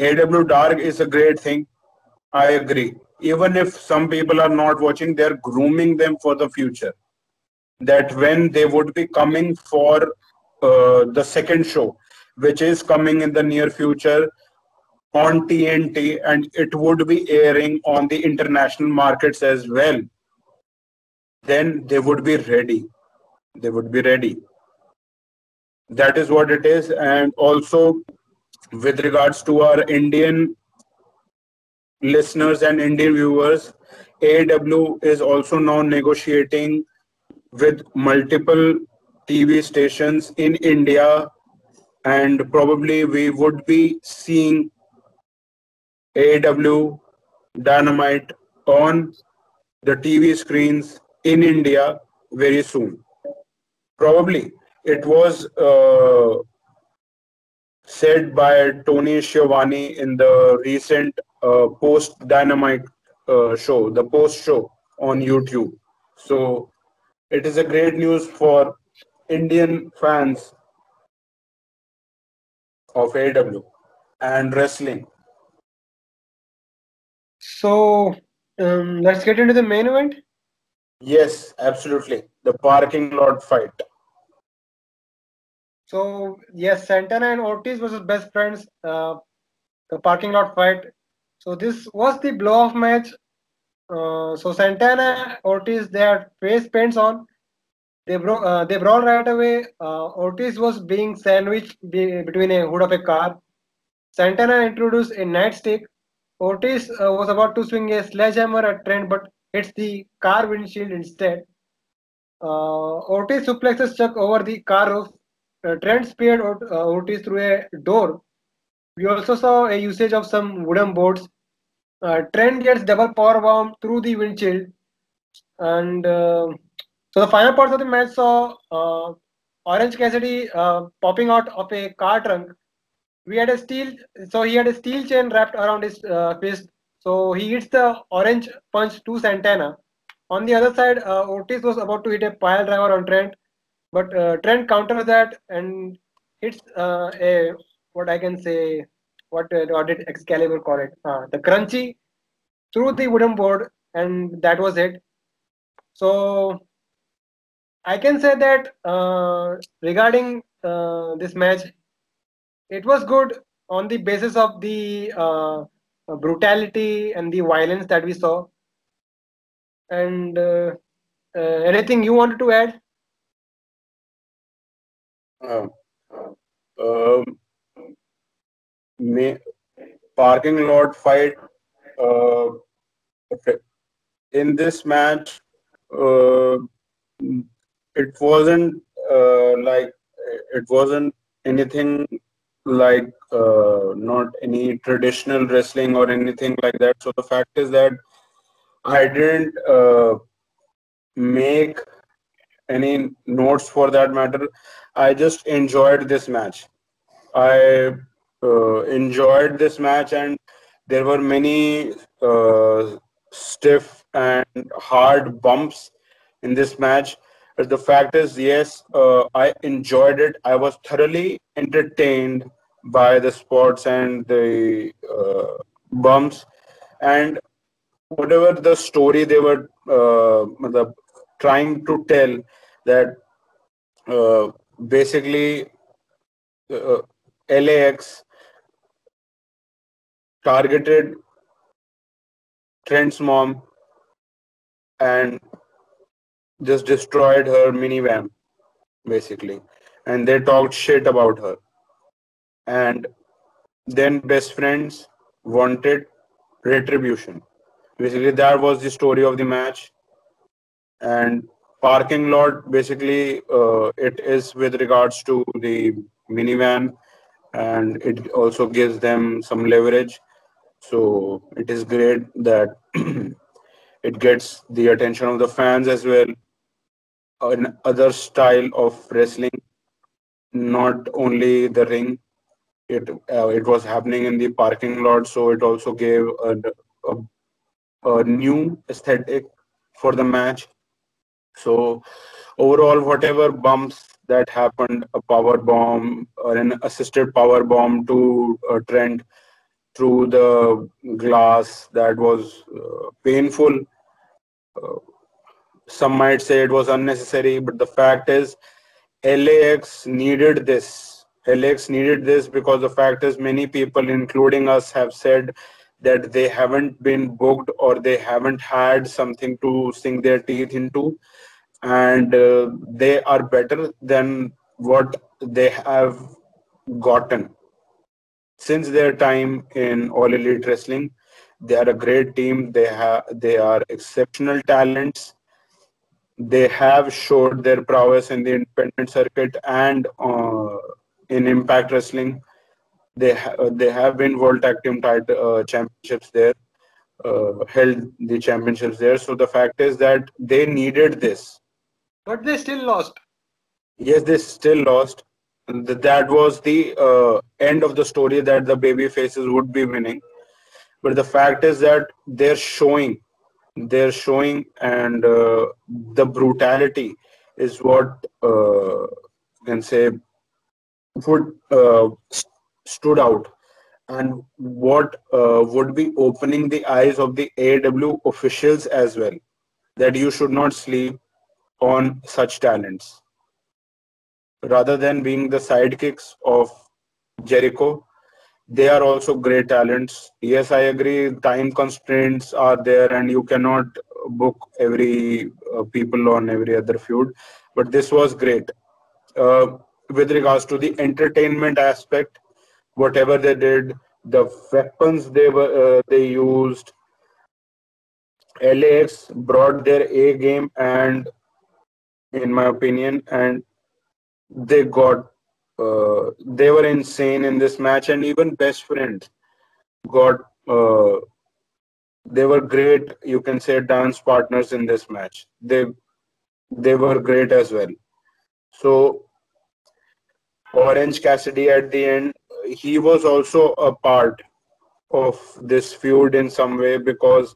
B: AW Dark is a great thing. I agree. Even if some people are not watching, they're grooming them for the future. That when they would be coming for uh, the second show, which is coming in the near future on TNT and it would be airing on the international markets as well, then they would be ready. They would be ready. That is what it is. And also, with regards to our Indian listeners and Indian viewers, AW is also now negotiating with multiple TV stations in India and probably we would be seeing AW Dynamite on the TV screens in India very soon. Probably it was uh, said by Tony Schiavone in the recent uh, post Dynamite uh, show, the post show on YouTube. So it is a great news for Indian fans of AW and wrestling.
A: So um, let's get into the main event.
B: Yes, absolutely. The parking lot fight.
A: So yes, Santana and Ortiz versus best friends. Uh, the parking lot fight. So this was the blow-off match. Uh, so Santana, Ortiz, they had face paints on. They brought uh, they brought right away. Uh, Ortiz was being sandwiched be, between a hood of a car. Santana introduced a nightstick. Ortiz uh, was about to swing a sledgehammer at Trent, but hits the car windshield instead. Uh, Ortiz suplexes Chuck over the car roof. Uh, Trent speared Ort- uh, Ortiz through a door. We also saw a usage of some wooden boards. Trent gets double power bomb through the windshield, and So the final parts of the match saw uh, Orange Cassidy uh, popping out of a car trunk. We had a steel, so he had a steel chain wrapped around his uh, fist. So he hits the orange punch to Santana. On the other side, uh, Ortiz was about to hit a pile driver on Trent, but uh, Trent counters that and hits uh, a what I can say, what, what did Excalibur call it? the crunchy through the wooden board, and that was it. So I can say that uh, regarding uh, this match, it was good on the basis of the uh, brutality and the violence that we saw. And uh, uh, anything you wanted to add?
B: Um, um, may, parking lot fight uh, in this match it wasn't uh, like it wasn't anything like uh, not any traditional wrestling or anything like that. So the fact is that I didn't uh, make any notes for that matter. I just enjoyed this match. I uh, enjoyed this match, and there were many uh, stiff and hard bumps in this match but the fact is, yes, uh, I enjoyed it. I was thoroughly entertained by the sports and the uh, bumps, and whatever the story they were uh, trying to tell, that uh, basically uh, LAX targeted Trent's mom and just destroyed her minivan basically. And they talked shit about her. And then best friends wanted retribution. Basically that was the story of the match and parking lot basically uh, it is with regards to the minivan and it also gives them some leverage so it is great that <clears throat> it gets the attention of the fans as well another style of wrestling, not only the ring. It uh, it was happening in the parking lot, so it also gave a, a, a new aesthetic for the match. So overall, whatever bumps that happened, a power bomb or an assisted power bomb to uh, Trent through the glass, that was uh, painful. Uh, some might say it was unnecessary, but the fact is, LAX needed this. LAX needed this because the fact is, many people, including us, have said that they haven't been booked or they haven't had something to sink their teeth into, and uh, they are better than what they have gotten since their time in All Elite Wrestling. They are a great team. They have they are exceptional talents they have showed their prowess in the independent circuit and uh, in Impact Wrestling. They ha- they have been World Tag Team title, uh, championships there, uh, held the championships there. So the fact is that they needed this.
A: But they still lost.
B: Yes, they still lost. That was the uh, end of the story that the baby faces would be winning. But the fact is that they're showing they're showing and uh, the brutality is what uh, can say would uh, st- stood out and what uh, would be opening the eyes of the AW officials as well that you should not sleep on such talents rather than being the sidekicks of Jericho they are also great talents. Yes, I agree. Time constraints are there, and you cannot book every uh, people on every other feud. But this was great. Uh, with regards to the entertainment aspect, whatever they did, the weapons they were uh, they used, LAX brought their A game, and in my opinion, and they got uh, they were insane in this match, and even best friends got. Uh, they were great. You can say dance partners in this match. They they were great as well. So Orange Cassidy at the end, he was also a part of this feud in some way because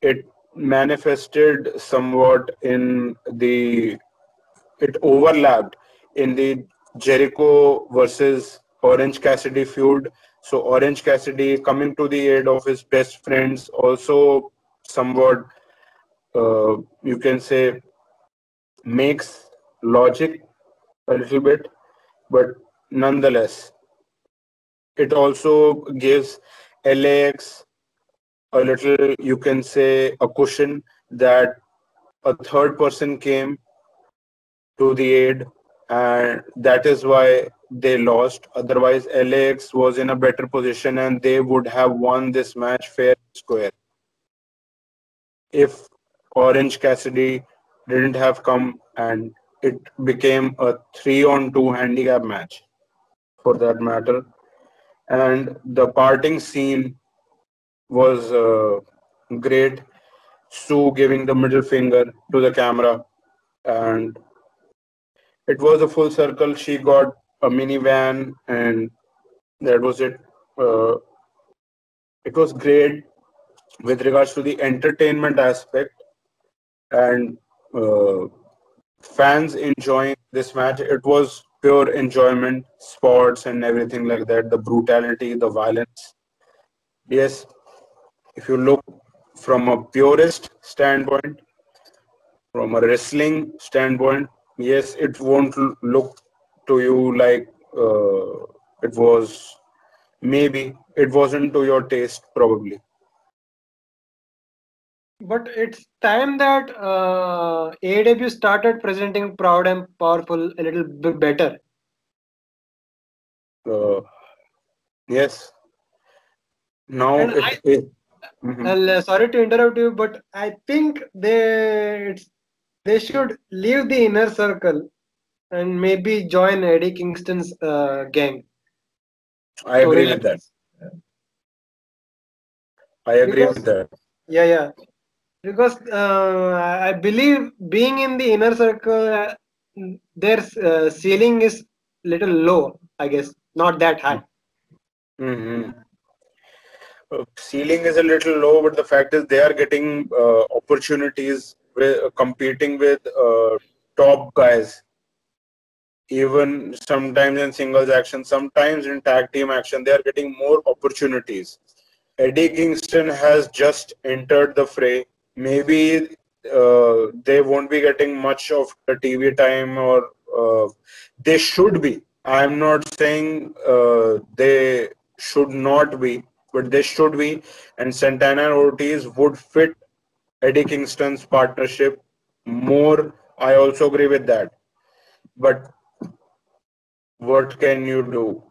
B: it manifested somewhat in the it overlapped in the Jericho versus Orange Cassidy feud. So Orange Cassidy coming to the aid of his best friends also somewhat uh, you can say makes logic a little bit, but nonetheless, it also gives LAX a little, you can say, a cushion that a third person came to the aid, and that is why they lost. Otherwise, LAX was in a better position and they would have won this match fair and square. If Orange Cassidy didn't have come and it became a three on two handicap match for that matter. And the parting scene was uh, great. Sue giving the middle finger to the camera, and it was a full circle. She got a minivan, and that was it. Uh, it was great with regards to the entertainment aspect and uh, fans enjoying this match. It was pure enjoyment, sports, and everything like that. The brutality, the violence. Yes, if you look from a purist standpoint, from a wrestling standpoint, yes, it won't look to you like uh, it was. Maybe it wasn't to your taste, probably
A: but it's time that uh, AEW started presenting proud and powerful a little bit better.
B: Uh, yes. Now, it,
A: I, mm-hmm. uh, sorry to interrupt you, but I think they they should leave the inner circle and maybe join Eddie Kingston's uh, gang.
B: I agree with that. I agree because, with that.
A: Yeah, yeah because uh, I believe being in the inner circle, uh, their uh, ceiling is little low. I guess not that high.
B: Mm-hmm. Uh, ceiling is a little low, but the fact is they are getting uh, opportunities with uh, competing with top guys. Even sometimes in singles action, sometimes in tag team action, they are getting more opportunities. Eddie Kingston has just entered the fray maybe uh, they won't be getting much of the TV time, or uh, they should be. I'm not saying uh, they should not be, but they should be. And Santana and Ortiz would fit Eddie Kingston's partnership more. I also agree with that. But what can you do?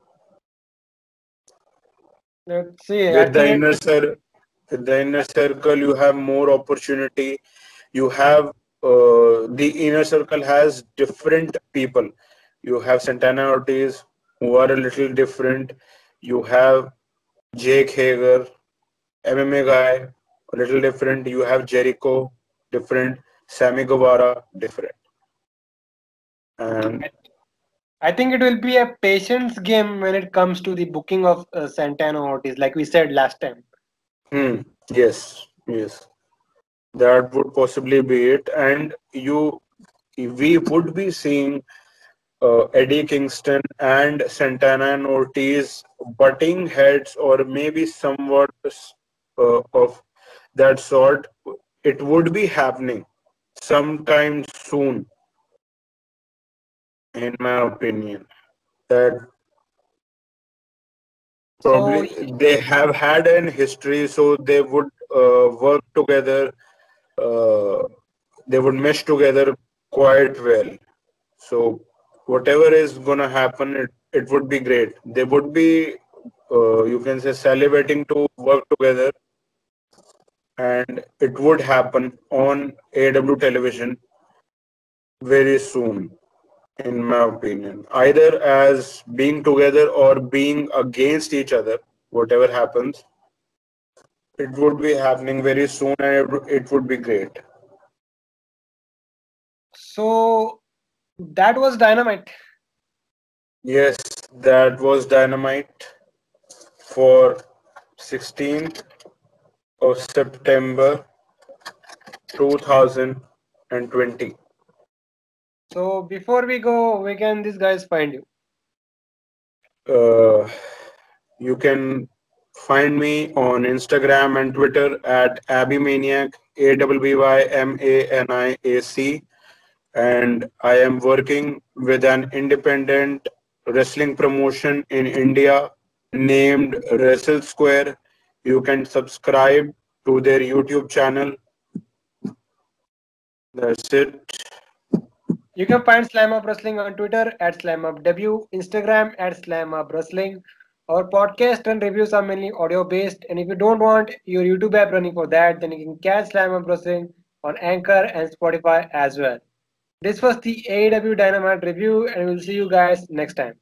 A: Let's see.
B: With the inner circle with the inner circle you have more opportunity you have uh, the inner circle has different people you have santana ortiz who are a little different you have jake hager mma guy a little different you have jericho different sammy guevara different and
A: I think it will be a patience game when it comes to the booking of uh, Santana Ortiz, like we said last time.
B: Hmm. Yes. Yes. That would possibly be it. And you, we would be seeing uh, Eddie Kingston and Santana and Ortiz butting heads, or maybe somewhat uh, of that sort. It would be happening sometime soon, in my opinion. That Probably so, they have had an history, so they would uh, work together. Uh, they would mesh together quite well. So whatever is gonna happen, it, it would be great. They would be, uh, you can say, salivating to work together, and it would happen on AW television very soon in my opinion. Either as being together or being against each other whatever happens it would be happening very soon and it would be great.
A: So that was dynamite.
B: Yes, that was dynamite for 16th of September 2020.
A: So before we go, where can these guys find you?
B: Uh, you can find me on Instagram and Twitter at Abimaniac, A W B Y M A N I A C. And I am working with an independent wrestling promotion in India named Wrestle Square. You can subscribe to their YouTube channel. That's it.
A: You can find Slamhub Wrestling on Twitter at Slamhub W, Instagram at Slamhub Wrestling. Our podcast and reviews are mainly audio based, and if you don't want your YouTube app running for that, then you can catch Slamhub Wrestling on Anchor and Spotify as well. This was the AW Dynamite review, and we'll see you guys next time.